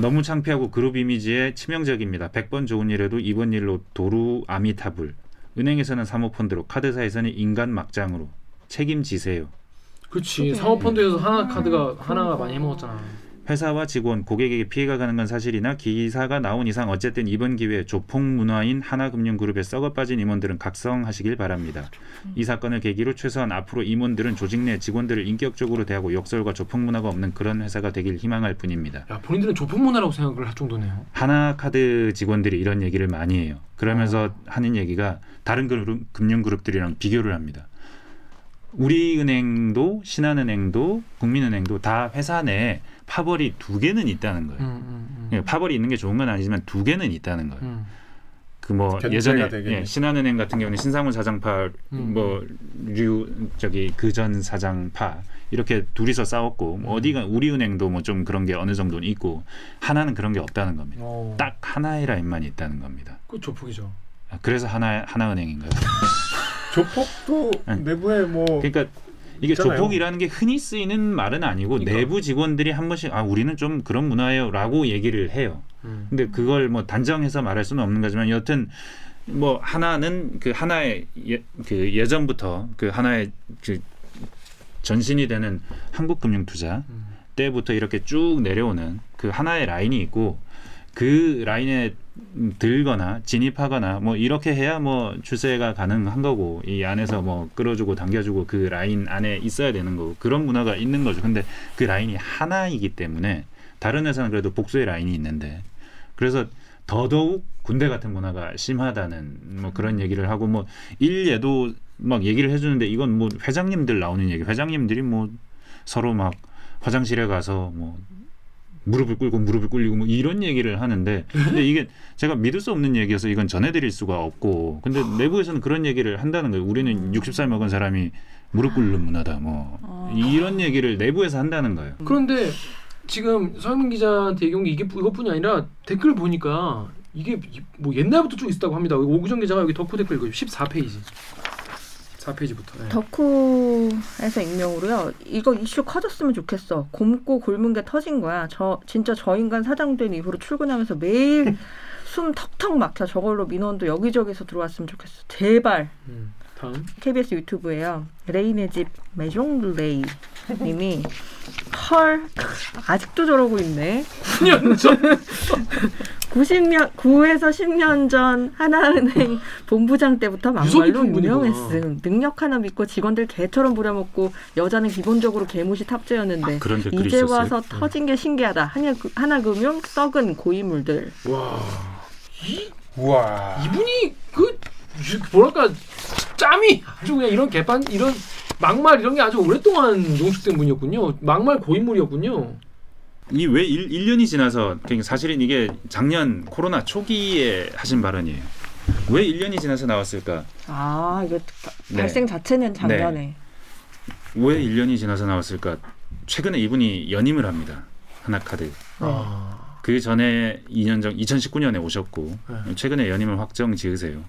너무 창피하고 그룹 이미지에 치명적입니다 100번 좋은 일에도 이번 일로 도루 아미타불 은행에서는 사모펀드로 카드사에서는 인간 막장으로 책임지세요 그렇지. 사모펀드에서 하나 카드가 음, 하나가 그러니까. 많이 해먹었잖아. 회사와 직원, 고객에게 피해가 가는 건 사실이나 기사가 나온 이상 어쨌든 이번 기회에 조폭 문화인 하나금융그룹에 썩어 빠진 임원들은 각성하시길 바랍니다. 이 사건을 계기로 최소한 앞으로 임원들은 조직 내 직원들을 인격적으로 대하고 욕설과 조폭 문화가 없는 그런 회사가 되길 희망할 뿐입니다. 야 본인들은 조폭 문화라고 생각을 할 정도네요. 하나카드 직원들이 이런 얘기를 많이 해요. 그러면서 하는 얘기가 다른 그룹, 금융그룹들이랑 비교를 합니다. 우리은행도 신한은행도 국민은행도 다 회사 내에 파벌이 두 개는 있다는 거예요. 음, 음, 음. 예, 파벌이 있는 게 좋은 건 아니지만 두 개는 있다는 거예요. 음. 그뭐 견제가 예전에. 예, 신한은행 같은 경우는 신상훈 사장파 음. 뭐류 저기 그 전 사장파 이렇게 둘이서 싸웠고 뭐 음. 어디가 우리은행도 뭐 좀 그런 게 어느 정도는 있고 하나는 그런 게 없다는 겁니다. 어. 딱 하나의 라인만 있다는 겁니다. 그 조폭이죠. 아, 그래서 하나 하나은행인가요? 조폭도 아니. 내부에 뭐 그러니까 이게 있잖아요. 조폭이라는 게 흔히 쓰이는 말은 아니고 그러니까. 내부 직원들이 한 번씩 아 우리는 좀 그런 문화예요라고 얘기를 해요. 음. 근데 그걸 뭐 단정해서 말할 수는 없는 거지만 여튼 뭐 하나는 그 하나의 예, 그 예전부터 그 하나의 그 전신이 되는 한국금융투자 음. 때부터 이렇게 쭉 내려오는 그 하나의 라인이 있고 그 라인에 들거나 진입하거나 뭐 이렇게 해야 뭐 출세가 가능한 거고 이 안에서 뭐 끌어주고 당겨주고 그 라인 안에 있어야 되는 거고 그런 문화가 있는 거죠. 근데 그 라인이 하나이기 때문에 다른 회사는 그래도 복수의 라인이 있는데 그래서 더더욱 군대 같은 문화가 심하다는 뭐 그런 얘기를 하고 뭐 일예도 막 얘기를 해주는데 이건 뭐 회장님들 나오는 얘기 회장님들이 뭐 서로 막 화장실에 가서 뭐 무릎을 꿇고 무릎을 꿇리고 뭐 이런 얘기를 하는데 근데 이게 제가 믿을 수 없는 얘기여서 이건 전해드릴 수가 없고 근데 내부에서는 그런 얘기를 한다는 거예요. 우리는 60살 먹은 사람이 무릎 꿇는 문화다 뭐. 이런 얘기를 내부에서 한다는 거예요. 그런데 지금 서영민 기자한테 얘기한 게 이게 이것뿐이 아니라 댓글 보니까 이게 이- 뭐 옛날부터 쭉 있었다고 합니다. 오구정 기자가 여기 덕후 댓글 이거 14페이지. 4페이지부터. 네. 덕후에서 익명으로요. 이거 이슈 커졌으면 좋겠어. 곰고 굶은 게 터진 거야. 저 진짜 저 인간 사장된 이후로 출근하면서 매일 숨 턱턱 막혀. 저걸로 민원도 여기저기서 들어왔으면 좋겠어. 제발. 음, 다음. KBS 유튜브에요. 레이네 집 메종 레이 님이 헐 아직도 저러고 있네. 9년 전 90년 9에서 10년 전 하나은행 본부장 때부터 막말로. 유명했음. 능력 하나 믿고 직원들 개처럼 부려먹고 여자는 기본적으로 개무시 탑재였는데 그런 댓글이 이제 있었어요 와서 터진 게 신기하다. 하나, 하나금융 썩은 고인물들. 와. 이 우와 이분이 그 유- 뭐랄까 짬이 아주 그냥 이런 개판 이런 막말 이런 게 아주 오랫동안 농축된 분이었군요. 막말 고인물이었군요. 이왜 1년이 지나서 그러니까 사실은 이게 작년 코로나 초기에 하신 발언이에요 왜 1년이 지나서 나왔을까 아 이게 네. 발생 자체는 작년에. 왜 1년이 지나서 나왔을까 최근에 이분이 연임을 합니다 하나카드 아. 그 전에 2년 전 2019년에 오셨고 네. 최근에 연임을 확정 지으세요.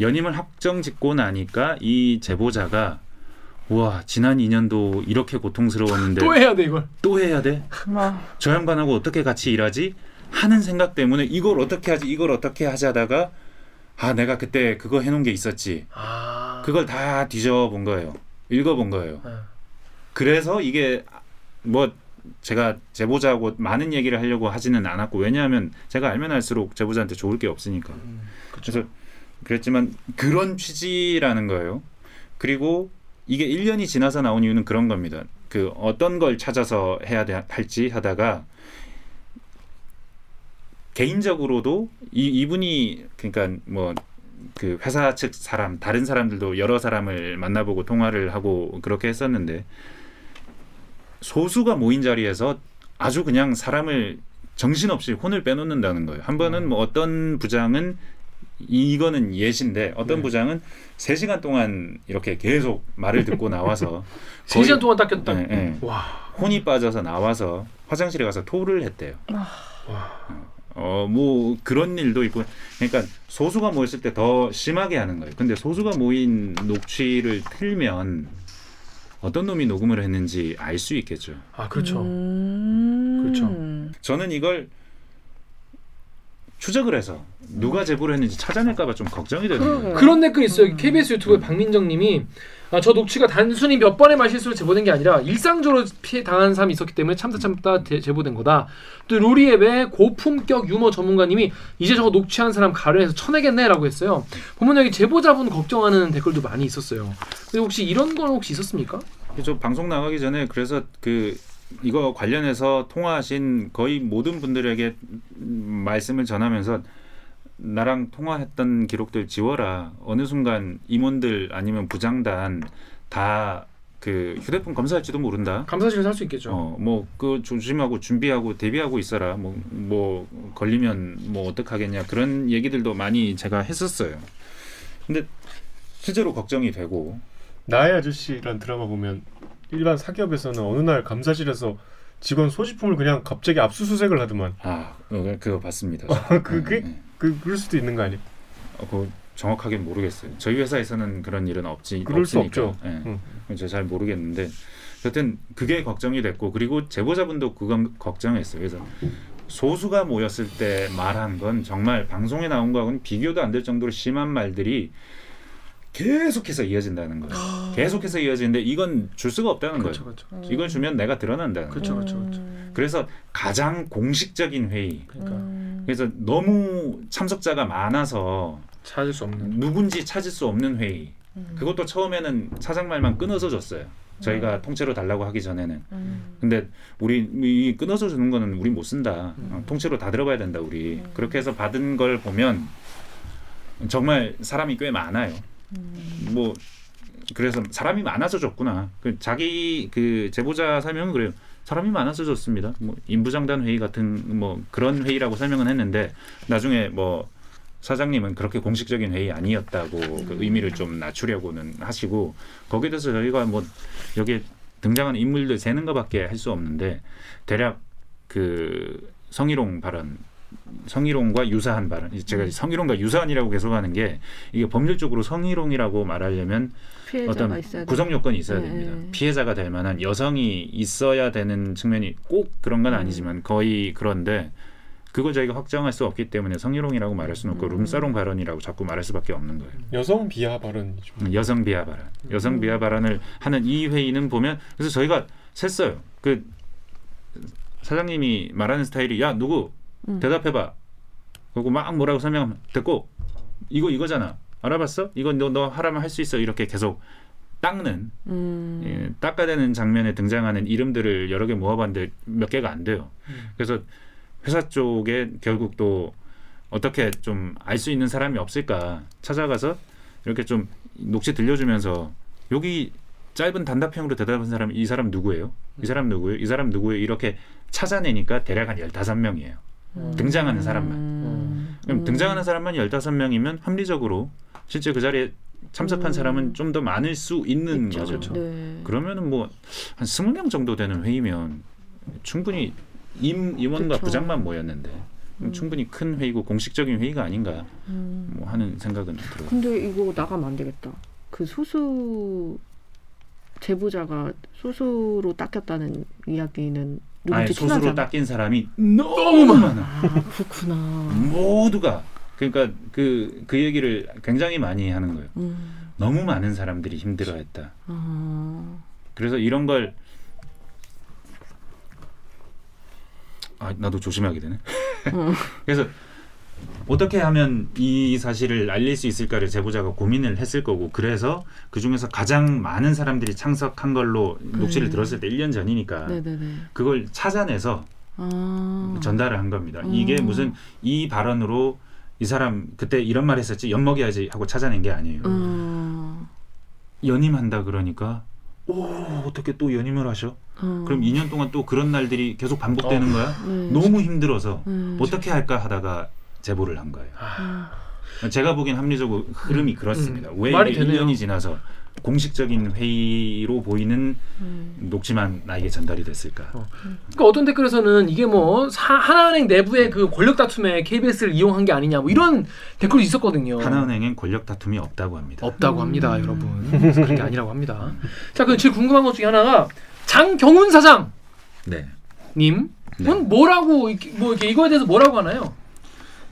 연임을 확정 짓고 나니까 이 제보자가 와 지난 2년도 이렇게 고통스러웠는데 또 해야 돼 이걸. 또 해야 돼? 아, 저 양반하고 어떻게 같이 일하지? 하는 생각 때문에 이걸 어떻게 하지? 이걸 어떻게 하자다가 아 내가 그때 그거 해놓은 게 있었지. 아. 그걸 다 뒤져본 거예요. 읽어본 거예요. 아. 그래서 이게 뭐 제가 제보자하고 많은 얘기를 하려고 하지는 않았고 왜냐하면 제가 알면 알수록 제보자한테 좋을 게 없으니까. 음, 그래서 그랬지만 그런 취지라는 거예요. 그리고 이게 1년이 지나서 나온 이유는 그런 겁니다. 그 어떤 걸 찾아서 해야 돼, 할지 하다가 개인적으로도 이 이분이 그러니까 뭐 그 회사 측 사람 다른 사람들도 여러 사람을 만나보고 통화를 하고 그렇게 했었는데 소수가 모인 자리에서 아주 그냥 사람을 정신없이 혼을 빼놓는다는 거예요. 한 번은 뭐 어떤 부장은 이- 이거는 예시인데 어떤 네. 부장은 세 시간 동안 이렇게 계속 말을 듣고 나와서 세 시간 동안 닦였다. 네, 네. 와. 혼이 빠져서 나와서 화장실에 가서 토를 했대요. 와. 어, 뭐 그런 일도 있고, 그러니까 소수가 모였을 때 더 심하게 하는 거예요. 근데 소수가 모인 녹취를 틀면 어떤 놈이 녹음을 했는지 알 수 있겠죠. 아 그렇죠. 음. 그렇죠. 저는 이걸 추적을 해서 누가 제보를 했는지 찾아낼까봐 좀 걱정이 되는 거예요. 그러게요. 그런 댓글 있어요. KBS 유튜브에 박민정님이 아, 저 녹취가 단순히 몇 번의 말실수로 제보된 게 아니라 일상적으로 피해 당한 사람이 있었기 때문에 참다 참다 대- 제보된 거다. 또 루리앱의 고품격 유머 전문가님이 이제 저거 녹취한 사람 가려해서 쳐내겠네라고 했어요. 보면 여기 제보자분 걱정하는 댓글도 많이 있었어요. 근데 혹시 이런 건 혹시 있었습니까? 저 방송 나가기 전에 그래서 그 이거 관련해서 통화하신 거의 모든 분들에게 음, 말씀을 전하면서 나랑 통화했던 기록들 지워라. 어느 순간 임원들 아니면 부장단 다 그 휴대폰 검사할지도 모른다. 감사실에서 할 수 있겠죠. 어, 뭐그 조심하고 준비하고 대비하고 있어라. 뭐뭐 걸리면 뭐 어떡하겠냐 그런 얘기들도 많이 제가 했었어요. 근데 실제로 걱정이 되고 나의 아저씨란 드라마 보면 일반 사기업에서는 어느 날 감사실에서 직원 소지품을 그냥 갑자기 압수수색을 하더만 아 어, 그거 봤습니다. 그- 그게- 네, 네. 그 그럴 수도 있는 거 아니에요? 어, 그거 정확하게 모르겠어요. 저희 회사에서는 그런 일은 없지. 그럴 수 없으니까. 없죠. 예. 응. 제가 잘 모르겠는데 여튼 그게 걱정이 됐고 그리고 제보자분도 그건 걱정했어요. 그래서 소수가 모였을 때 말한 건 정말 방송에 나온 거하고는 비교도 안 될 정도로 심한 말들이 계속해서 이어진다는 거예요. 계속해서 이어지는데 이건 줄 수가 없다는 그렇죠, 거예요. 그렇죠. 이걸 주면 내가 드러난다는 거예요. 그렇죠, 그렇죠, 그렇죠. 그래서 가장 공식적인 회의. 그러니까 음. 그래서 너무 참석자가 많아서 찾을 수 없는. 누군지 찾을 수 없는 회의. 그것도 처음에는 사장 말만 끊어서 줬어요. 저희가 통째로 달라고 하기 전에는. 근데 우리 이 끊어서 주는 거는 우리 못 쓴다. 어, 통째로 다 들어봐야 된다 우리. 그렇게 해서 받은 걸 보면 정말 사람이 꽤 많아요. 뭐 그래서 사람이 많아서 줬구나. 그 자기 그 제보자 설명은 그래요. 사람이 많아서 줬습니다. 뭐 인부장단 회의 같은 뭐 그런 회의라고 설명은 했는데 나중에 뭐 사장님은 그렇게 공식적인 회의 아니었다고 그 의미를 좀 낮추려고는 하시고 거기에 대해서 저희가 뭐 여기에 등장하는 인물들 세는 것밖에 할 수 없는데 대략 그 성희롱 발언 성희롱과 유사한 발언 제가 성희롱과 유사한이라고 계속하는 게 이게 법률적으로 성희롱이라고 말하려면 어떤. 구성 요건이 있어야 네, 됩니다. 네. 피해자가 될 만한 여성이 있어야 되는 측면이 꼭 그런 음. 건 아니지만 거의 그런데 그거 저희가 확정할 수 없기 때문에 성희롱이라고 말할 수는 없고 음. 룸사롱 발언이라고 자꾸 말할 수밖에 없는 거예요. 여성 비하 발언이죠. 음, 여성 비하 발언, 음. 여성 비하 발언을 하는 이 회의는 보면 그래서 저희가 셌어요. 그 사장님이 말하는 스타일이 야 누구 음. 대답해봐. 그리고 막 뭐라고 설명하면 됐고 이거 이거잖아. 알아봤어? 이거 너, 너 하라면 할 수 있어. 이렇게 계속 닦는 음. 예, 닦아대는 장면에 등장하는 이름들을 여러 개 모아봤는데 몇 개가 안 돼요. 음. 그래서 회사 쪽에 결국 또 어떻게 좀 알 수 있는 사람이 없을까 찾아가서 이렇게 좀 녹취 들려주면서 여기 짧은 단답형으로 대답한 사람 이 사람 누구예요? 이 사람 누구예요? 이 사람 누구예요? 이렇게 찾아내니까 대략 한 15명이에요. 등장하는 사람만. 음. 그럼 등장하는 사람만 15명이면 합리적으로 실제 그 자리에 참석한 음. 사람은 좀 더 많을 수 있는 있죠, 거죠. 그렇죠. 네. 그러면은 뭐한 20명 정도 되는 회의면 충분히 임, 임원과 그쵸. 부장만 모였는데 충분히 큰 회의고 공식적인 회의가 아닌가 음. 뭐 하는 생각은 들어요. 근데 이거 나가면 안 되겠다. 그 소수 제보자가 소수로 닦였다는 이야기는 아예 소수로. 닦인 사람이 너무 많아. 아 그렇구나. 모두가 그러니까 그그 얘기를 굉장히 많이 하는 거예요. 음. 너무 많은 사람들이 힘들어했다. 어, 그래서 이런 걸 아, 나도 조심하게 되네. 어. 그래서 어떻게 하면 이 사실을 알릴 수 있을까를 제보자가 고민을 했을 거고 그래서 그 중에서 가장 많은 사람들이 참석한 걸로 녹취를 네. 들었을 때 1년 전이니까 네네네. 그걸 찾아내서 아, 전달을 한 겁니다. 음. 이게 무슨 이 발언으로 이 사람 그때 이런 말 했었지 엿먹여야지 하고 찾아낸 게 아니에요. 어, 연임한다 그러니까 오 어떻게 또 연임을 하셔? 어. 그럼 2년 동안 또 그런 날들이 계속 반복되는 거야? 네. 너무 힘들어서 네. 어떻게 할까 하다가 제보를 한 거예요. 아, 제가 보기엔 합리적으로 흐름이 그렇습니다. 왜 말이 이게 되네요. 1년이 지나서 공식적인 회의로 보이는 음. 녹취만 나에게 전달이 됐을까? 그러니까 어떤 댓글에서는 이게 뭐 사- 하나은행 내부의 그 권력 다툼에 KBS를 이용한 게 아니냐 뭐 이런 댓글도 있었거든요. 하나은행엔 권력 다툼이 없다고 합니다. 없다고 음. 합니다, 여러분. 그런 게 아니라고 합니다. 자, 그 제일 궁금한 것 중에 하나가 장경훈 사장님 네. 은 네. 뭐라고 이렇게- 뭐 이렇게 이거에 대해서 뭐라고 하나요?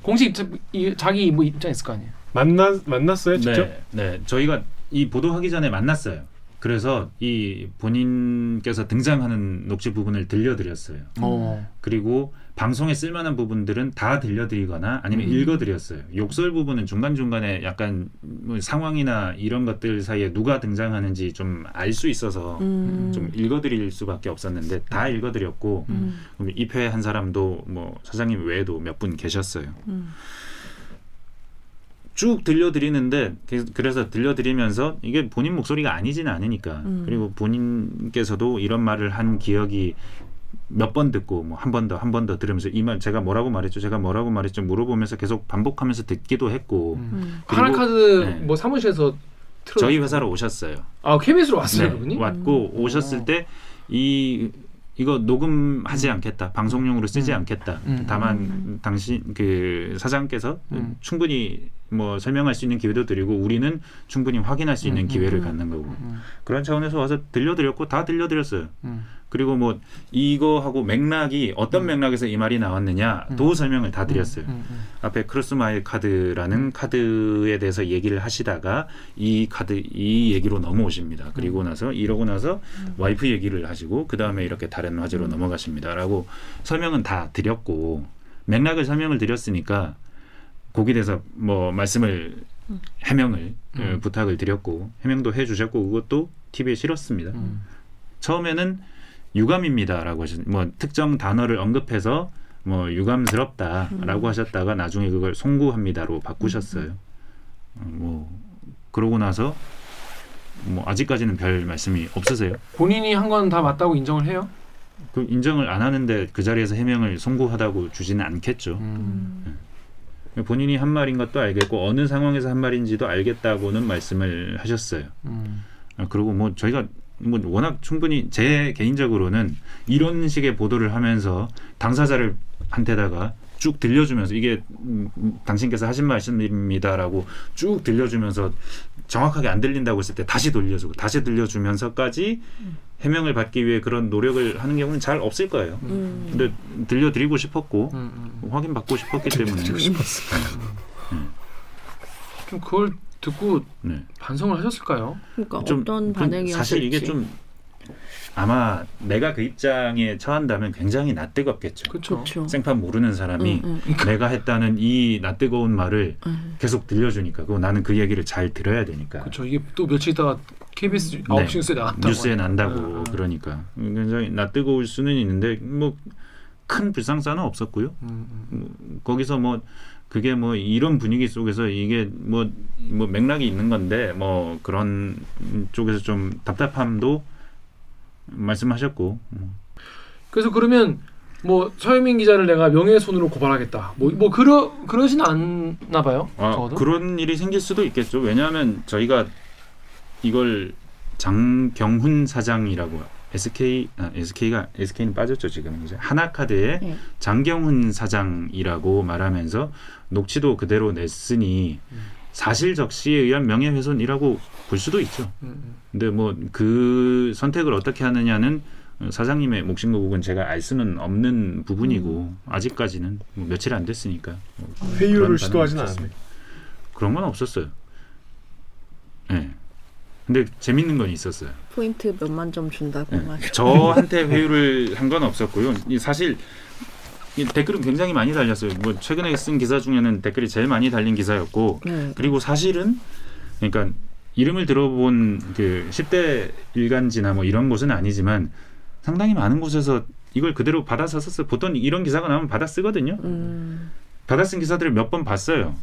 공식 자, 이- 자기 뭐 입장 있을 거 아니에요. 만나 만났어요 직접? 네, 네. 저희가 이 보도하기 전에 만났어요. 그래서 이 본인께서 등장하는 녹취 부분을 들려드렸어요. 어. 그리고 방송에 쓸만한 부분들은 다 들려드리거나 아니면 음. 읽어드렸어요. 욕설 부분은 중간중간에 약간 뭐 상황이나 이런 것들 사이에 누가 등장하는지 좀 알 수 있어서 음. 좀 읽어드릴 수밖에 없었는데 다 읽어드렸고 음. 그럼 입회 한 사람도 뭐 사장님 외에도 몇 분 계셨어요. 음. 쭉 들려드리는데 그- 그래서 들려드리면서 이게 본인 목소리가 아니지는 않으니까 음. 그리고 본인께서도 이런 말을 한 기억이 몇 번 듣고 뭐 한 번 더 한 번 더 들으면서 이 말 제가 뭐라고 말했죠 제가 뭐라고 말했죠 물어보면서 계속 반복하면서 듣기도 했고 음. 그리고- 하나카드 네. 뭐 사무실에서 틀어 저희 회사로 오셨어요. 아 KBS로 왔어요 네, 그분이? 왔고 음. 오셨을 어. 때이 이거 녹음하지 않겠다 방송용으로 쓰지 음. 않겠다 음. 다만 음. 당신 그 사장께서 음. 충분히 뭐 설명할 수 있는 기회도 드리고 우리는 충분히 확인할 수 있는 음. 기회를 음. 갖는 거고 음. 그런 차원에서 와서 들려드렸고 다 들려드렸어요 음. 그리고 뭐 이거하고 맥락이 어떤 맥락에서 이 말이 나왔느냐도 설명을 다 드렸어요 음. 음. 앞에 크로스마일 카드라는 카드에 대해서 얘기를 하시다가 이 카드 이 얘기로 넘어오십니다. 그리고 나서 이러고 나서 와이프 얘기를 하시고 그 다음에 이렇게 다른 화제로 넘어가십니다라고 설명은 다 드렸고 맥락을 설명을 드렸으니까 거기에 대해서 뭐 말씀을 해명을 어, 음. 부탁을 드렸고 해명도 해주셨고 그것도 TV에 실었습니다. 음. 처음에는 유감입니다라고 하셨 뭐 특정 단어를 언급해서 뭐 유감스럽다라고 하셨다가 나중에 그걸 송구합니다로 바꾸셨어요. 어, 뭐 그러고 나서 뭐 아직까지는 별 말씀이 없으세요. 본인이 한 건 다 맞다고 인정을 해요? 그 인정을 안 하는데 그 자리에서 해명을 송구하다고 주지는 않겠죠. 음. 본인이 한 말인 것도 알겠고 어느 상황에서 한 말인지도 알겠다고는 말씀을 하셨어요. 음. 아, 그리고 뭐 저희가 뭐 워낙 충분히 제 개인적으로는 이런 식의 보도를 하면서 당사자를 한테다가 쭉 들려주면서 이게 음, 음, 당신께서 하신 말씀입니다라고 쭉 들려주면서 정확하게 안 들린다고 했을 때 다시 돌려주고 다시 들려주면서까지 해명을 받기 위해 그런 노력을 하는 경우는 잘 없을 거예요. 음. 근데 들려드리고 싶었고 음. 음. 확인 받고 싶었기 때문에 좀 그걸 듣고 네. 반성을 하셨을까요? 그러니까 좀 어떤 좀 반응이었을지. 사실 이게 좀 아마 내가 그 입장에 처한다면 굉장히 낯뜨겁겠죠. 그렇죠. 생판 모르는 사람이 응, 응. 내가 했다는 이 낯뜨거운 말을 응. 계속 들려주니까 그리고 나는 그 얘기를 잘 들어야 되니까 그렇죠. 이게 또 며칠 있다가 KBS 9시 뉴스에 나왔다고. 뉴스에. 난다고 아, 아. 그러니까 굉장히 낯뜨거울 수는 있는데 뭐 큰 불상사는 없었고요. 음, 음. 뭐 거기서 뭐 그게 뭐 이런 분위기 속에서 이게 뭐, 뭐 맥락이 있는 건데 뭐 그런 쪽에서 좀 답답함도 말씀하셨고 음. 그래서 그러면 뭐 서유민 기자를 내가 명예훼손으로 고발하겠다. 뭐 뭐 그러 그러진 않나 봐요. 아, 적어도. 그런 일이 생길 수도 있겠죠. 왜냐하면 저희가 이걸 장경훈 사장이라고 SK 아, SK가 SK는 빠졌죠 지금 이제 하나카드의 네. 장경훈 사장이라고 말하면서 녹취도 그대로 냈으니 사실 적시에 의한 명예훼손이라고 볼 수도 있죠. 음, 음. 근데 뭐 그 선택을 어떻게 하느냐는 사장님의 몫인 거고는 제가 알 수는 없는 부분이고 아직까지는 뭐 며칠 안 됐으니까 뭐 회유를 없었습니다. 않았네. 그런 건 없었어요. 예. 근데 재밌는 건 있었어요. 포인트 몇만 점 준다고 네. 막. 저한테 회유를 한 건 없었고요. 이 사실 이 댓글은 굉장히 많이 달렸어요. 뭐 최근에 쓴 기사 중에는 댓글이 제일 많이 달린 기사였고 네. 그리고 사실은 그러니까 이름을 들어본 그 10대 일간지나 뭐 이런 곳은 아니지만 상당히 많은 곳에서 이걸 그대로 받아서 썼어요. 보통 이런 기사가 나오면 받아 쓰거든요. 음. 받아 쓴 기사들을 몇 번 봤어요.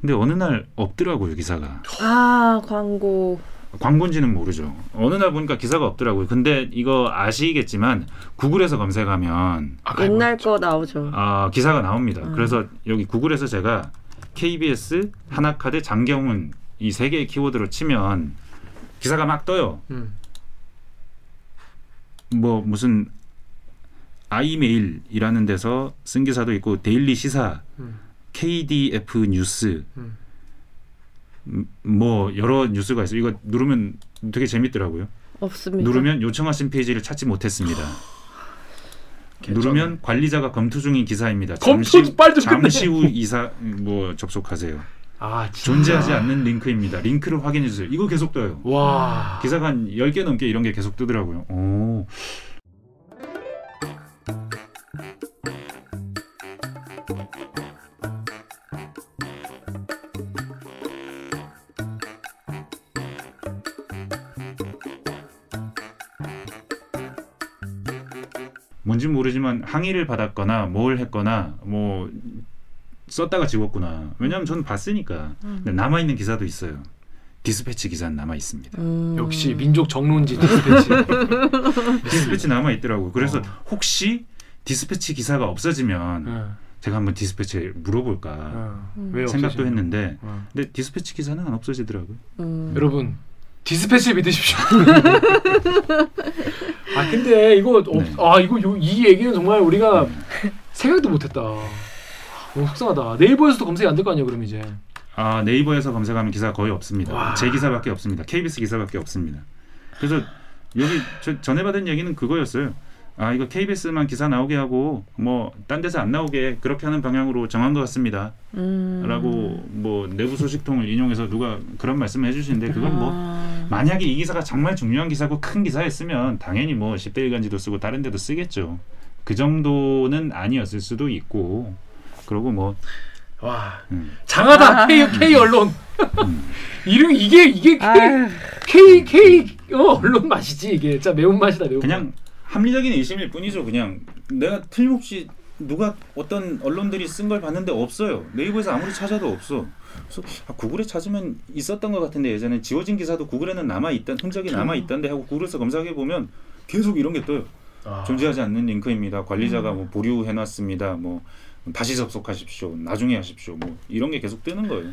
근데 어느 날 없더라고요 기사가. 아 광고. 광고인지는 모르죠. 어느 날 보니까 기사가 없더라고요. 근데 이거 아시겠지만 구글에서 검색하면 아, 옛날 거 나오죠. 아, 기사가 나옵니다. 음. 그래서 여기 구글에서 제가 KBS, 하나카드, 장경훈 이 세 개의 키워드로 치면 기사가 막 떠요. 음. 뭐 무슨 아이메일이라는 데서 쓴 기사도 있고 데일리 시사, 음. KDF 뉴스, 음. 음, 뭐 여러 뉴스가 있어요. 이거 누르면 되게 재밌더라고요. 없습니다. 누르면 요청하신 페이지를 찾지 못했습니다. 누르면 관리자가 검토 중인 기사입니다. 검토 빨리 좀 끝내. 잠시 후 이사 뭐 접속하세요. 아 진짜. 존재하지 않는 링크입니다. 링크를 확인해 주세요. 이거 계속 떠요. 와. 기사가 한 10개 넘게 이런 게 계속 뜨더라고요. 오. 항의를 받았거나 뭘 했거나 뭐 썼다가 지웠구나. 왜냐하면 저는 봤으니까. 근데 남아 있는 기사도 있어요. 디스패치 기사는 남아 있습니다. 음. 역시 민족 정론지 디스패치. 디스패치 남아 있더라고요. 그래서 어. 혹시 디스패치 기사가 없어지면 어, 제가 한번 디스패치에 물어볼까 어. 음. 왜 생각도? 했는데 어. 근데 디스패치 기사는 안 없어지더라고요. 음. 여러분 디스패치 믿으십시오. 아 근데 이거 없, 네. 아 이거 요, 이 얘기는 정말 우리가 생각도 못했다. 너무 속상하다. 네이버에서도 검색이 안 될 거 아니에요 그럼 이제. 아 네이버에서 검색하면 기사 거의 없습니다. 와. 제 기사밖에 없습니다. KBS 기사밖에 없습니다. 그래서 여기 저, 전에 받은 얘기는 그거였어요. 아 이거 KBS만 기사 나오게 하고 뭐 딴 데서 안 나오게 그렇게 하는 방향으로 정한 것 같습니다. 음. 라고 뭐 내부 소식통을 인용해서 누가 그런 말씀을 해주시는데 그건 뭐 아. 만약에 이 기사가 정말 중요한 기사고 큰 기사였으면 당연히 뭐 10대 일간지도 쓰고 다른 데도 쓰겠죠. 그 정도는 아니었을 수도 있고 그리고 뭐 와 음, 장하다 아. K K 언론. 음. 이름 이게 이게 K 아유. K K 어, 언론 맛이지 이게 진짜 매운 맛이다 매운. 그냥 합리적인 의심일 뿐이죠. 그냥 내가 틀림없이 누가 어떤 언론들이 쓴 걸 봤는데 없어요. 네이버에서 아무리 찾아도 없어. 그래서 아, 구글에 찾으면 있었던 것 같은데 예전에 지워진 기사도 구글에는 남아 있던 흔적이 남아 있던데 하고 구글에서 검색해 보면 계속 이런 게 떠요. 아, 존재하지 않는 링크입니다. 관리자가 뭐 보류해 놨습니다. 뭐 다시 접속하십시오. 나중에 하십시오. 뭐 이런 게 계속 뜨는 거예요.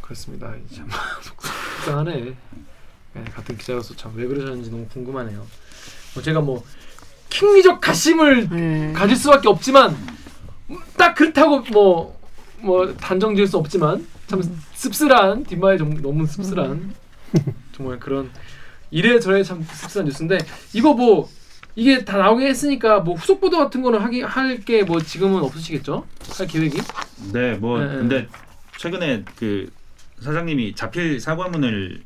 그렇습니다. 참 속상하네. 네, 같은 기자로서 참 왜 그러셨는지 너무 궁금하네요. 뭐 제가 뭐 킹리적 가심을 네. 가질 수밖에 없지만 딱 그렇다고 뭐 뭐 단정 지을 수 없지만 참 씁쓸한 뒷말이 좀 너무 씁쓸한 정말 그런 이래저래 참 씁쓸한 뉴스인데 이거 뭐 이게 다 나오게 했으니까 뭐 후속 보도 같은 거는 하기 할 게 뭐 지금은 없으시겠죠? 할 계획이? 네, 뭐 네, 네. 근데 최근에 그 사장님이 자필 사과문을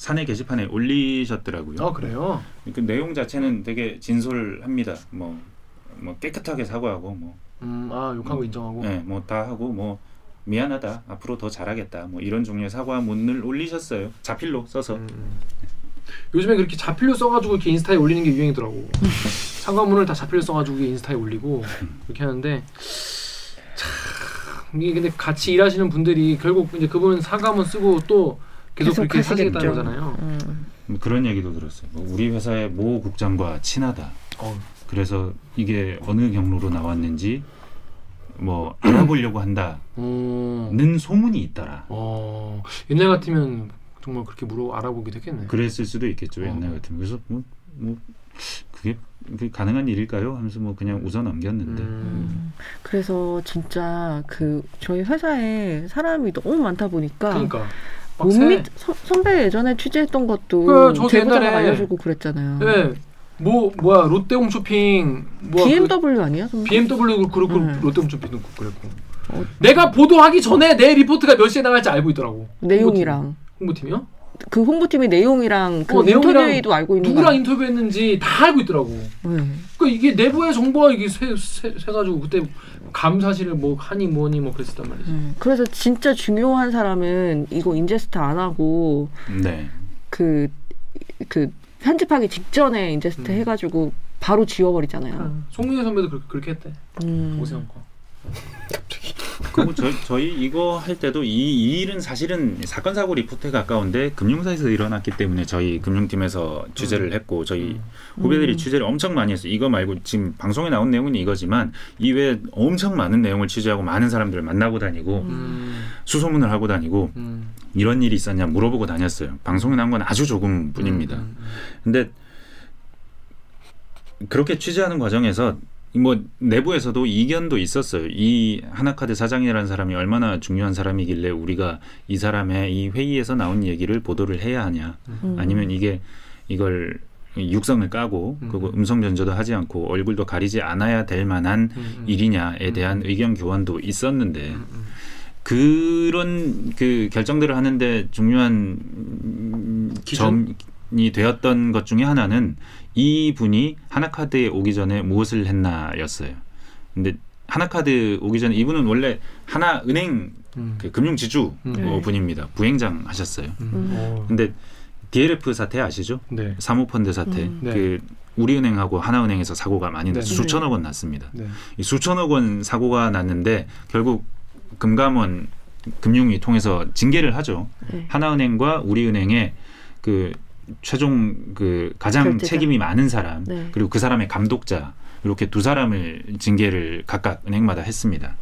사내 게시판에 올리셨더라고요. 아 그래요? 그 내용 자체는 되게 진솔합니다. 뭐, 뭐 깨끗하게 사과하고 뭐, 음, 아 욕한 거 인정하고. 네, 뭐 다 하고 뭐 미안하다, 앞으로 더 잘하겠다, 뭐 이런 종류의 사과문을 올리셨어요. 자필로 써서. 음, 음. 요즘에 그렇게 자필로 써가지고 이렇게 인스타에 올리는 게 유행이더라고. 상관문을 다 자필로 써가지고 인스타에 올리고 그렇게 하는데 참 이게 근데 같이 일하시는 분들이 결국 이제 그분은 상관문 쓰고 또 계속, 계속 그렇게 하시겠죠. 거잖아요. 음. 뭐 그런 얘기도 들었어요. 뭐 우리 회사의 모 국장과 친하다. 어, 그래서 이게 어느 경로로 나왔는지 뭐 알아보려고 한다는 어, 소문이 있더라. 어, 옛날 같으면 정말 그렇게 물어 알아보기도 했겠네. 그랬을 수도 있겠죠 어. 옛날 같으면 그래서 뭐, 뭐 그게, 그게 가능한 일일까요? 하면서 뭐 그냥 웃어 넘겼는데 음, 그래서 진짜 그 저희 회사에 사람이 너무 많다 보니까 그러니까 못. 믿, 서- 선배 예전에 취재했던 것도 그, 저도 제보자가 옛날에 알려주고 그랬잖아요. 네, 뭐 뭐야 롯데홈쇼핑 뭐 BMW 아니야? 선배? BMW 그렇고 음. 롯데홈쇼핑도 그랬고. 어. 내가 보도하기 전에 내 리포트가 몇 시에 나갈지 알고 있더라고. 내용이랑 홍보팀이요? 그 홍보팀의 내용이랑 그 어, 인터뷰도 알고 있는 누구랑 거 인터뷰했는지 다 알고 있더라고. 네. 그 이게 내부의 정보가 이게 새, 새, 새 가지고 그때 감사실을 뭐 하니 뭐니 뭐 그랬었단 말이지. 네. 그래서 진짜 중요한 사람은 이거 ingest 안 하고 네. 그, 그 편집하기 직전에 ingest 음. 해가지고 바로 지워버리잖아요. 아, 송민혜 선배도 그렇게, 그렇게 했대. 음. 오세훈 거. 그리고 저희, 저희 이거 할 때도 이, 이 일은 사실은 사건 사고 리포트에 가까운데 금융사에서 일어났기 때문에 저희 금융팀에서 취재를 했고 저희 음. 후배들이 음. 취재를 엄청 많이 했어요. 이거 말고 지금 방송에 나온 내용은 이거지만 이외에 엄청 많은 내용을 취재하고 많은 사람들을 만나고 다니고 음. 수소문을 하고 다니고 음. 이런 일이 있었냐 물어보고 다녔어요. 방송에 나온 건 아주 조금 뿐입니다. 음, 음, 근데 그렇게 취재하는 과정에서 뭐 내부에서도 이견도 있었어요. 이 하나카드 사장이라는 사람이 얼마나 중요한 사람이길래 우리가 이 사람의 이 회의에서 나온 얘기를 보도를 해야 하냐, 음. 아니면 이게 이걸 육성을 까고 음. 그리고 음성 변조도 하지 않고 얼굴도 가리지 않아야 될 만한 음, 음. 일이냐에 대한 의견 교환도 있었는데 음, 음. 그런 그 결정들을 하는데 중요한 음, 기준? 점이 되었던 것 중에 하나는 이 분이 하나카드에 오기 전에 무엇을 했나였어요. 근데 하나카드 오기 전에 이분은 원래 하나 은행 음. 그 금융지주 음. 어, 네. 분입니다. 부행장 하셨어요. 음. 음. 어. 근데 DLF 사태 아시죠? 네. 사모펀드 사태. 음. 네. 그 우리은행하고 하나은행에서 사고가 많이 났어요. 네. 수천억 원 났습니다. 네. 이 수천억 원 사고가 났는데 결국 금감원 금융위 통해서 징계를 하죠. 네. 하나은행과 우리은행의 그 최종 그 가장 결제자. 책임이 많은 사람 네. 그리고 그 사람의 감독자 이렇게 두 사람을 징계를 각각 은행마다 했습니다.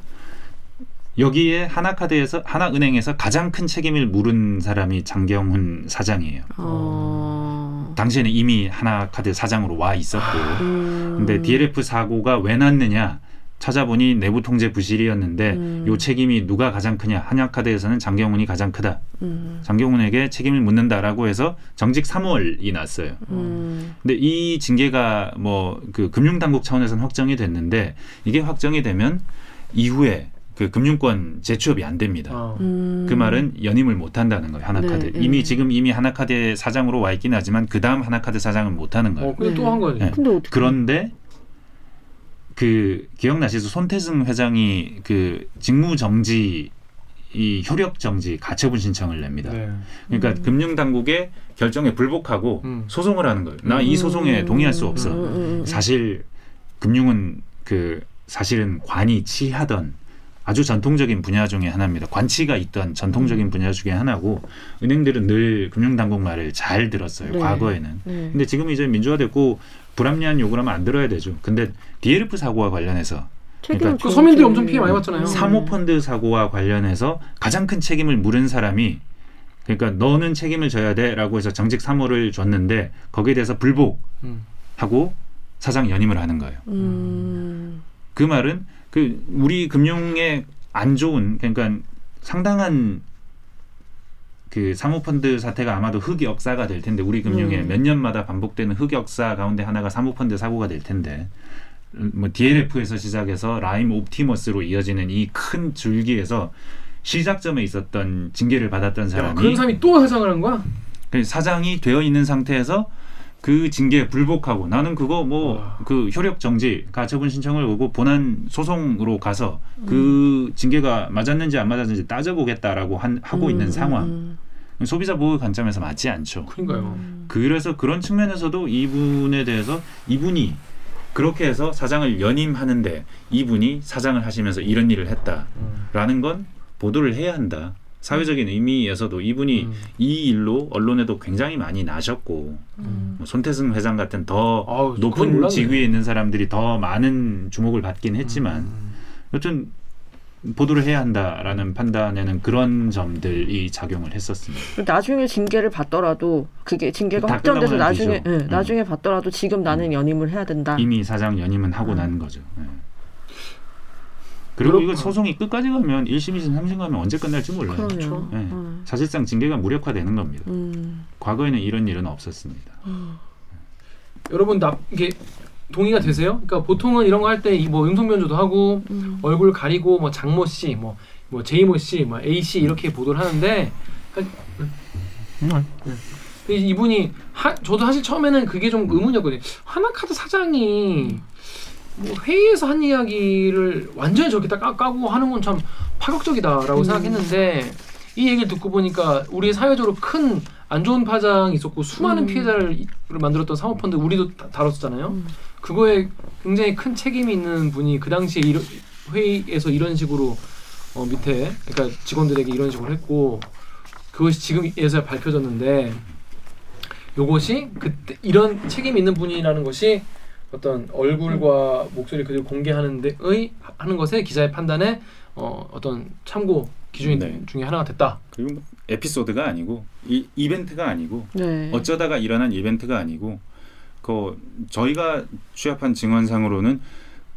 여기에 하나카드에서 하나은행에서 가장 큰 책임을 물은 사람이 장경훈 사장이에요. 어. 당시에는 이미 하나카드 사장으로 와 있었고 음. 근데 DLF 사고가 왜 났느냐 찾아보니 내부 통제 부실이었는데 음. 요 책임이 누가 가장 크냐 한약카드에서는 장경훈이 가장 크다 음. 장경훈에게 책임을 묻는다라고 해서 정직 3월이 났어요. 음. 근데 이 징계가 뭐 그 금융당국 차원에서는 확정이 됐는데 이게 확정이 되면 이후에 그 금융권 재취업이 안 됩니다. 어. 음. 그 말은 연임을 못 한다는 거예요. 하나카드. 네, 네. 이미 지금 이미 하나카드 사장으로 와 있긴 하지만 그 다음 하나카드 사장은 못 하는 거예요. 어, 근데 네. 또한 거지. 네. 근데 어떻게? 그런데 그 기억나시죠? 손태승 회장이 그 직무 정지 이 효력 정지 가처분 신청을 냅니다. 네. 그러니까 음. 금융 당국의 결정에 불복하고 음. 소송을 하는 거예요. 나이 음. 소송에 동의할 수 없어. 음, 음, 음. 사실 금융은 그 사실은 관이 치하던 아주 전통적인 분야 중에 하나입니다. 관치가 있던 음. 전통적인 분야 중에 하나고 은행들은 늘 금융 당국 말을 잘 들었어요. 네. 과거에는. 네. 근데 지금 이제 민주화됐고 불합리한 요구를 하면 안 들어야 되죠. 근데 DLF 사고와 관련해서 책임을 그 서민들이. 엄청 피해 많이 봤잖아요. 음. 사모펀드 사고와 관련해서 가장 큰 책임을 물은 사람이 그러니까 너는 책임을 져야 돼라고 해서 정직 3호를 줬는데 거기에 대해서 불복하고 음. 사장 연임을 하는 거예요. 음. 그 말은 그 우리 금융에 안 좋은 그러니까 상당한 그 사모펀드 사태가 아마도 흑역사가 될 텐데 우리 금융에 음. 몇 년마다 반복되는 흑역사 가운데 하나가 사모펀드 사고가 될 텐데 음, 뭐 DLF에서 시작해서 라임 옵티머스로 이어지는 이 큰 줄기에서 시작점에 있었던 징계를 받았던 야, 사람이 그런 사람이 또 회상을 한 거야? 그 사장이 되어 있는 상태에서 그 징계에 불복하고 나는 그거 뭐 와. 그 효력 정지 가처분 신청을 오고 본안 소송으로 가서 그 징계가 맞았는지 안 맞았는지 따져보겠다라고 한, 하고 음, 있는 음, 상황 음. 소비자 보호 관점에서 맞지 않죠. 그러니까요. 그래서 그런 측면에서도 이분에 대해서 이분이 그렇게 해서 사장을 연임하는데 이분이 사장을 하시면서 이런 일을 했다라는 건 보도를 해야 한다. 사회적인 의미에서도 이분이 음. 이 일로 언론에도 굉장히 많이 나셨고 음. 뭐 손태승 회장 같은 더 아우, 높은. 직위에 있는 사람들이 더 많은 주목을 받긴 했지만 음. 여튼 보도를 해야 한다라는 판단에는 그런 점들이 작용을 했었습니다. 나중에 징계를 받더라도 그게 징계가 다 확정돼서 나중에. 예, 음. 나중에 받더라도 지금 나는 연임을 해야 된다. 이미 사장 연임은 하고 음. 난 거죠. 예. 그리고 그렇구나. 이거 소송이 끝까지 가면 1심이든 3심 가면 언제 끝날지 몰라요. 예. 음. 사실상 징계가 무력화되는 겁니다. 음. 과거에는 이런 일은 없었습니다. 여러분 나 이게 동의가 되세요? 그러니까 보통은 이런 거 할때이뭐 음성 변조도 하고 음. 얼굴 가리고 뭐 장모 씨, 뭐, 뭐 제이모 씨, 뭐 A 씨 이렇게 보도를 하는데 그러니까 그 이분이 하, 저도 사실 처음에는 그게 좀 의문이었거든요. 하나카드 사장이 뭐 회의에서 한 이야기를 완전히 저렇게 딱 까, 까고 하는 건 참 파격적이다라고 생각했는데 이 얘기를 듣고 보니까 우리 사회적으로 큰 안 좋은 파장이 있었고 수많은 음. 피해자를 이- 만들었던 사모펀드 우리도 다, 다뤘었잖아요. 음. 그거에 굉장히 큰 책임이 있는 분이 그 당시에 이런 회의에서 이런 식으로 어, 밑에 그러니까 직원들에게 이런 식으로 했고 그것이 지금에서야 밝혀졌는데 요것이 그때 이런 책임 있는 분이라는 것이 어떤 얼굴과 목소리 그대로 공개하는 데의 하는 것에 기자의 판단에 어, 어떤 참고 기준이 네. 중에 하나가 됐다. 그리고 뭐 에피소드가 아니고 이 이벤트가 아니고 네. 어쩌다가 일어난 이벤트가 아니고 그 저희가 취합한 증언상으로는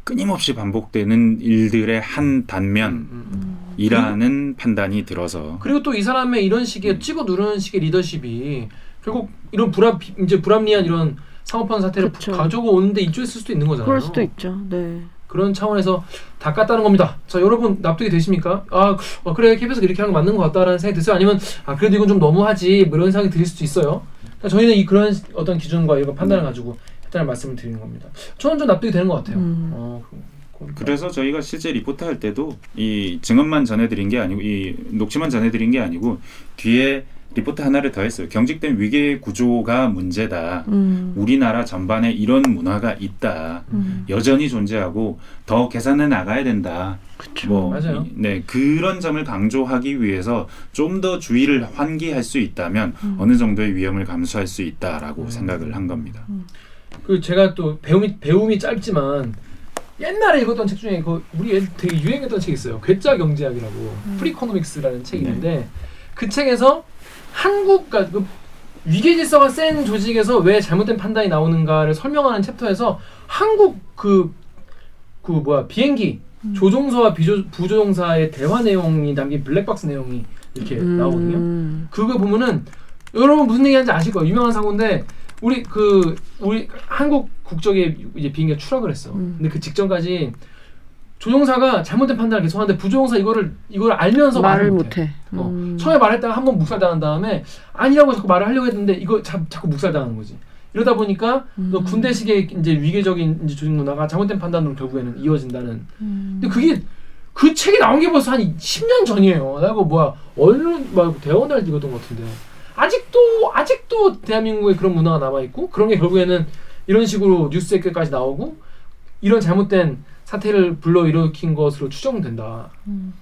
끊임없이 반복되는 일들의 한 단면이라는 음, 음. 판단이 들어서 그리고 또 이 사람의 이런 식의 찍어 누르는 식의 리더십이 결국 이런 불합 이제 불합리한 이런 상업화 사태를 그쵸. 가져고 오는데 이쪽에 쓸 수도 있는 거잖아요. 그럴 수도 있죠. 네. 그런 차원에서 다 깠다는 겁니다. 자, 여러분 납득이 되십니까? 아, 어, 그래 KBS가 이렇게 하는 거 맞는 것 같다라는 생각이 드세요? 아니면 아 그래도 이건 좀 너무하지 뭐 이런 생각이 들 수도 있어요. 그러니까 저희는 이 그런 어떤 기준과 이런 판단을 가지고 했다는 말씀을 드리는 겁니다. 저는 좀 납득이 되는 것 같아요. 음. 어, 그, 그, 그래서 저희가 실제 리포트 할 때도 이 증언만 전해드린 게 아니고 이 녹취만 전해드린 게 아니고 뒤에 리포트 하나를 더 했어요. 경직된 위계 구조가 문제다. 음. 우리나라 전반에 이런 문화가 있다. 음. 여전히 존재하고 더 개선해 나가야 된다. 그쵸. 뭐 맞아요. 이- 네 그런 점을 강조하기 위해서 좀 더 주의를 환기할 수 있다면 음. 어느 정도의 위험을 감수할 수 있다라고 음. 생각을 한 겁니다. 그 제가 또 배움이 배움이 짧지만 옛날에 읽었던 책 중에 그 우리 애 되게 유행했던 책 있어요. 괴짜 경제학이라고 Freakonomics라는 책이 있는데 그 책에서 한국 그 위계 질서가 센 조직에서 왜 잘못된 판단이 나오는가를 설명하는 챕터에서 한국 그그 뭐야 비행기 조종사와 비조, 부조종사의 대화 내용이 담긴 블랙박스 내용이 이렇게 나오거든요. 음. 그거 보면은 여러분 무슨 얘기하는지 아실 거예요. 유명한 사고인데 우리 그 우리 한국 국적의 이제 비행기가 추락을 했어. 음. 근데 그 직전까지 조종사가 잘못된 판단을 계속 하는데 부조종사 이거를 이걸 알면서 말을, 못해. 어. 음. 처음에 말했다가 한 번 묵살당한 다음에 아니라고 자꾸 말을 하려고 했는데 이거 자, 자꾸 묵살당하는 거지. 이러다 보니까 너 음. 군대식의 이제 위계적인 이제 조직 문화가 잘못된 판단으로 결국에는 이어진다는. 음. 근데 그게 그 책이 나온 게 벌써 한 10년 전이에요. 나 이거 뭐야 언론 막 대원을 읽었던 것 같은데 아직도 아직도 대한민국에 그런 문화가 남아 있고 그런 게 결국에는 이런 식으로 뉴스 댓글까지 나오고 이런 잘못된 사태를 불러 일으킨 것으로 추정된다.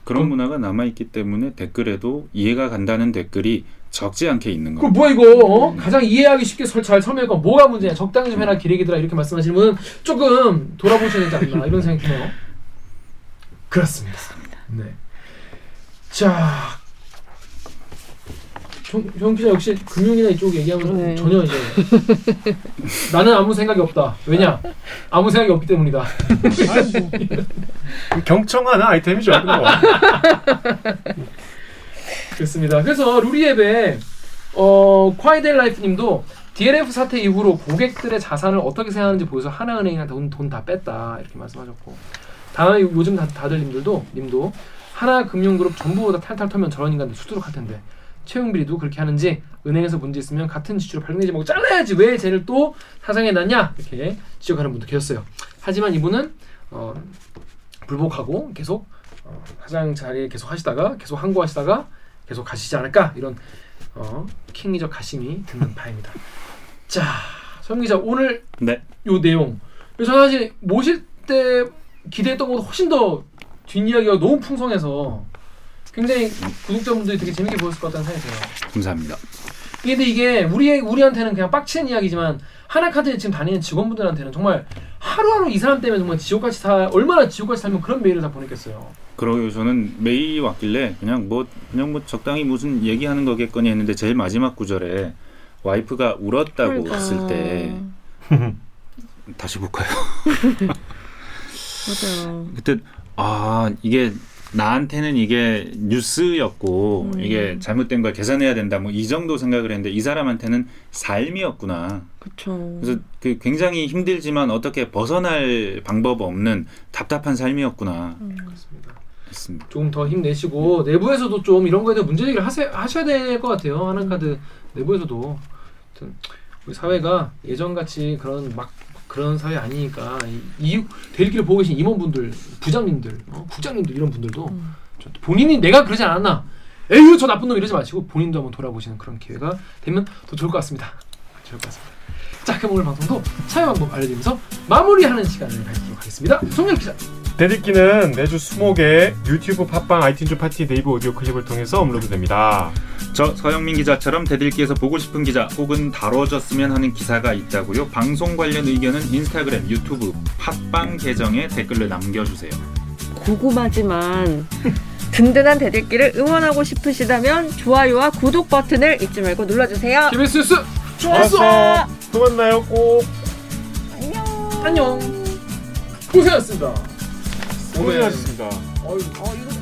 그런 문화가 남아 있기 때문에 댓글에도 이해가 간다는 댓글이 적지 않게 있는 그 겁니다. 뭐야 이거 어? 가장 이해하기 쉽게 설, 잘 설명하니까 뭐가 문제냐 적당히 좀 해라 기레기들아 이렇게 말씀하시는 분은 조금 돌아보셔야 되지 않나 이런 생각이 드네요 그렇습니다 네. 자 정, 정 기자 역시 금융이나 이쪽 얘기하면 네. 전혀 이제 나는 아무 생각이 없다. 왜냐? 아무 생각이 없기 때문이다. 경청하는 아이템이죠. 그렇습니다. 그래서 루리앱에 어, 콰이델 라이프님도 DLF 사태 이후로 고객들의 자산을 어떻게 생각하는지 보여서 하나은행이랑 돈다 뺐다. 이렇게 말씀하셨고. 다음 요즘 다, 다들 님들도 님도 하나금융그룹 전부 다 탈탈 털면 저런 인간들 수두룩할 텐데 채용비리도 그렇게 하는지 은행에서 문제 있으면 같은 지주로 발행되지 말고 잘라야지 왜 쟤를 또 사장에 놨냐 이렇게 지적하는 분도 계셨어요. 하지만 이분은 어, 불복하고 계속 어, 사장 자리에 계속 하시다가 계속 항고하시다가 계속 가시지 않을까 이런 어, 킹리적 가심이 드는 바입니다. 자, 성 기자 오늘 네. 요 내용 그래서 사실 모실 때 기대했던 것보다 훨씬 더 뒷이야기가 너무 풍성해서 굉장히 구독자분들이 되게 재밌게 보셨을 것 같다는 생각이 들어요. 감사합니다. 근데 이게 우리 우리한테는 그냥 빡치는 이야기지만 하나카드에 지금 다니는 직원분들한테는 정말 하루하루 이 사람 때문에 정말 지옥같이 사 얼마나 지옥같이 살면 그런 메일을 다 보냈겠어요. 그러고 저는 메일이 왔길래 그냥 뭐 그냥 뭐 적당히 무슨 얘기하는 거겠거니 했는데 제일 마지막 구절에 와이프가 울었다고 그러니까. 했을 때 다시 볼까요? 맞아요. 그때 아 이게 나한테는 이게 뉴스였고 음. 이게 잘못된 걸 개선해야 된다 뭐 이 정도 생각을 했는데 이 사람한테는 삶이었구나. 그쵸. 그래서 그 굉장히 힘들지만 어떻게 벗어날 방법 없는 답답한 삶이었구나. 음. 그렇습니다. 맞습니다. 조금 더 힘내시고 내부에서도 좀 이런 거에 대한 문제 제기를 하세, 하셔야 될 것 같아요. 하나카드 내부에서도 우리 사회가 예전 같이 그런 막 그런 사회 아니니까 이- 이 댓읽기를 보고 계신 임원분들, 부장님들, 어, 국장님들 이런 분들도 음. 좀 본인이 내가 그러지 않았나 에휴 저 나쁜 놈 이러지 마시고 본인도 한번 돌아보시는 그런 기회가 되면 더 좋을 것 같습니다. 좋을 것 같습니다. 자 그럼 오늘 방송도 참여 방법 알려드리면서 마무리하는 시간을 가지도록 하겠습니다. 송영 기자. 댓읽기는 매주 20개 유튜브, 팟빵, 아이튠즈 팟티, 네이버 오디오 클립을 통해서 업로드됩니다. 저 서영민 기자처럼 대들기에서 보고 싶은 기자 혹은 다뤄졌으면 하는 기사가 있다고요. 방송 관련 의견은 인스타그램, 유튜브, 팟빵 계정에 댓글을 남겨주세요. 궁금하지만 든든한 대들기를 응원하고 싶으시다면 좋아요와 구독 버튼을 잊지 말고 눌러주세요. KBS 뉴스 좋았어. 또 만나요 꼭. 안녕. 고생하셨습니다. 고생하셨습니다. 어휴. 어 이거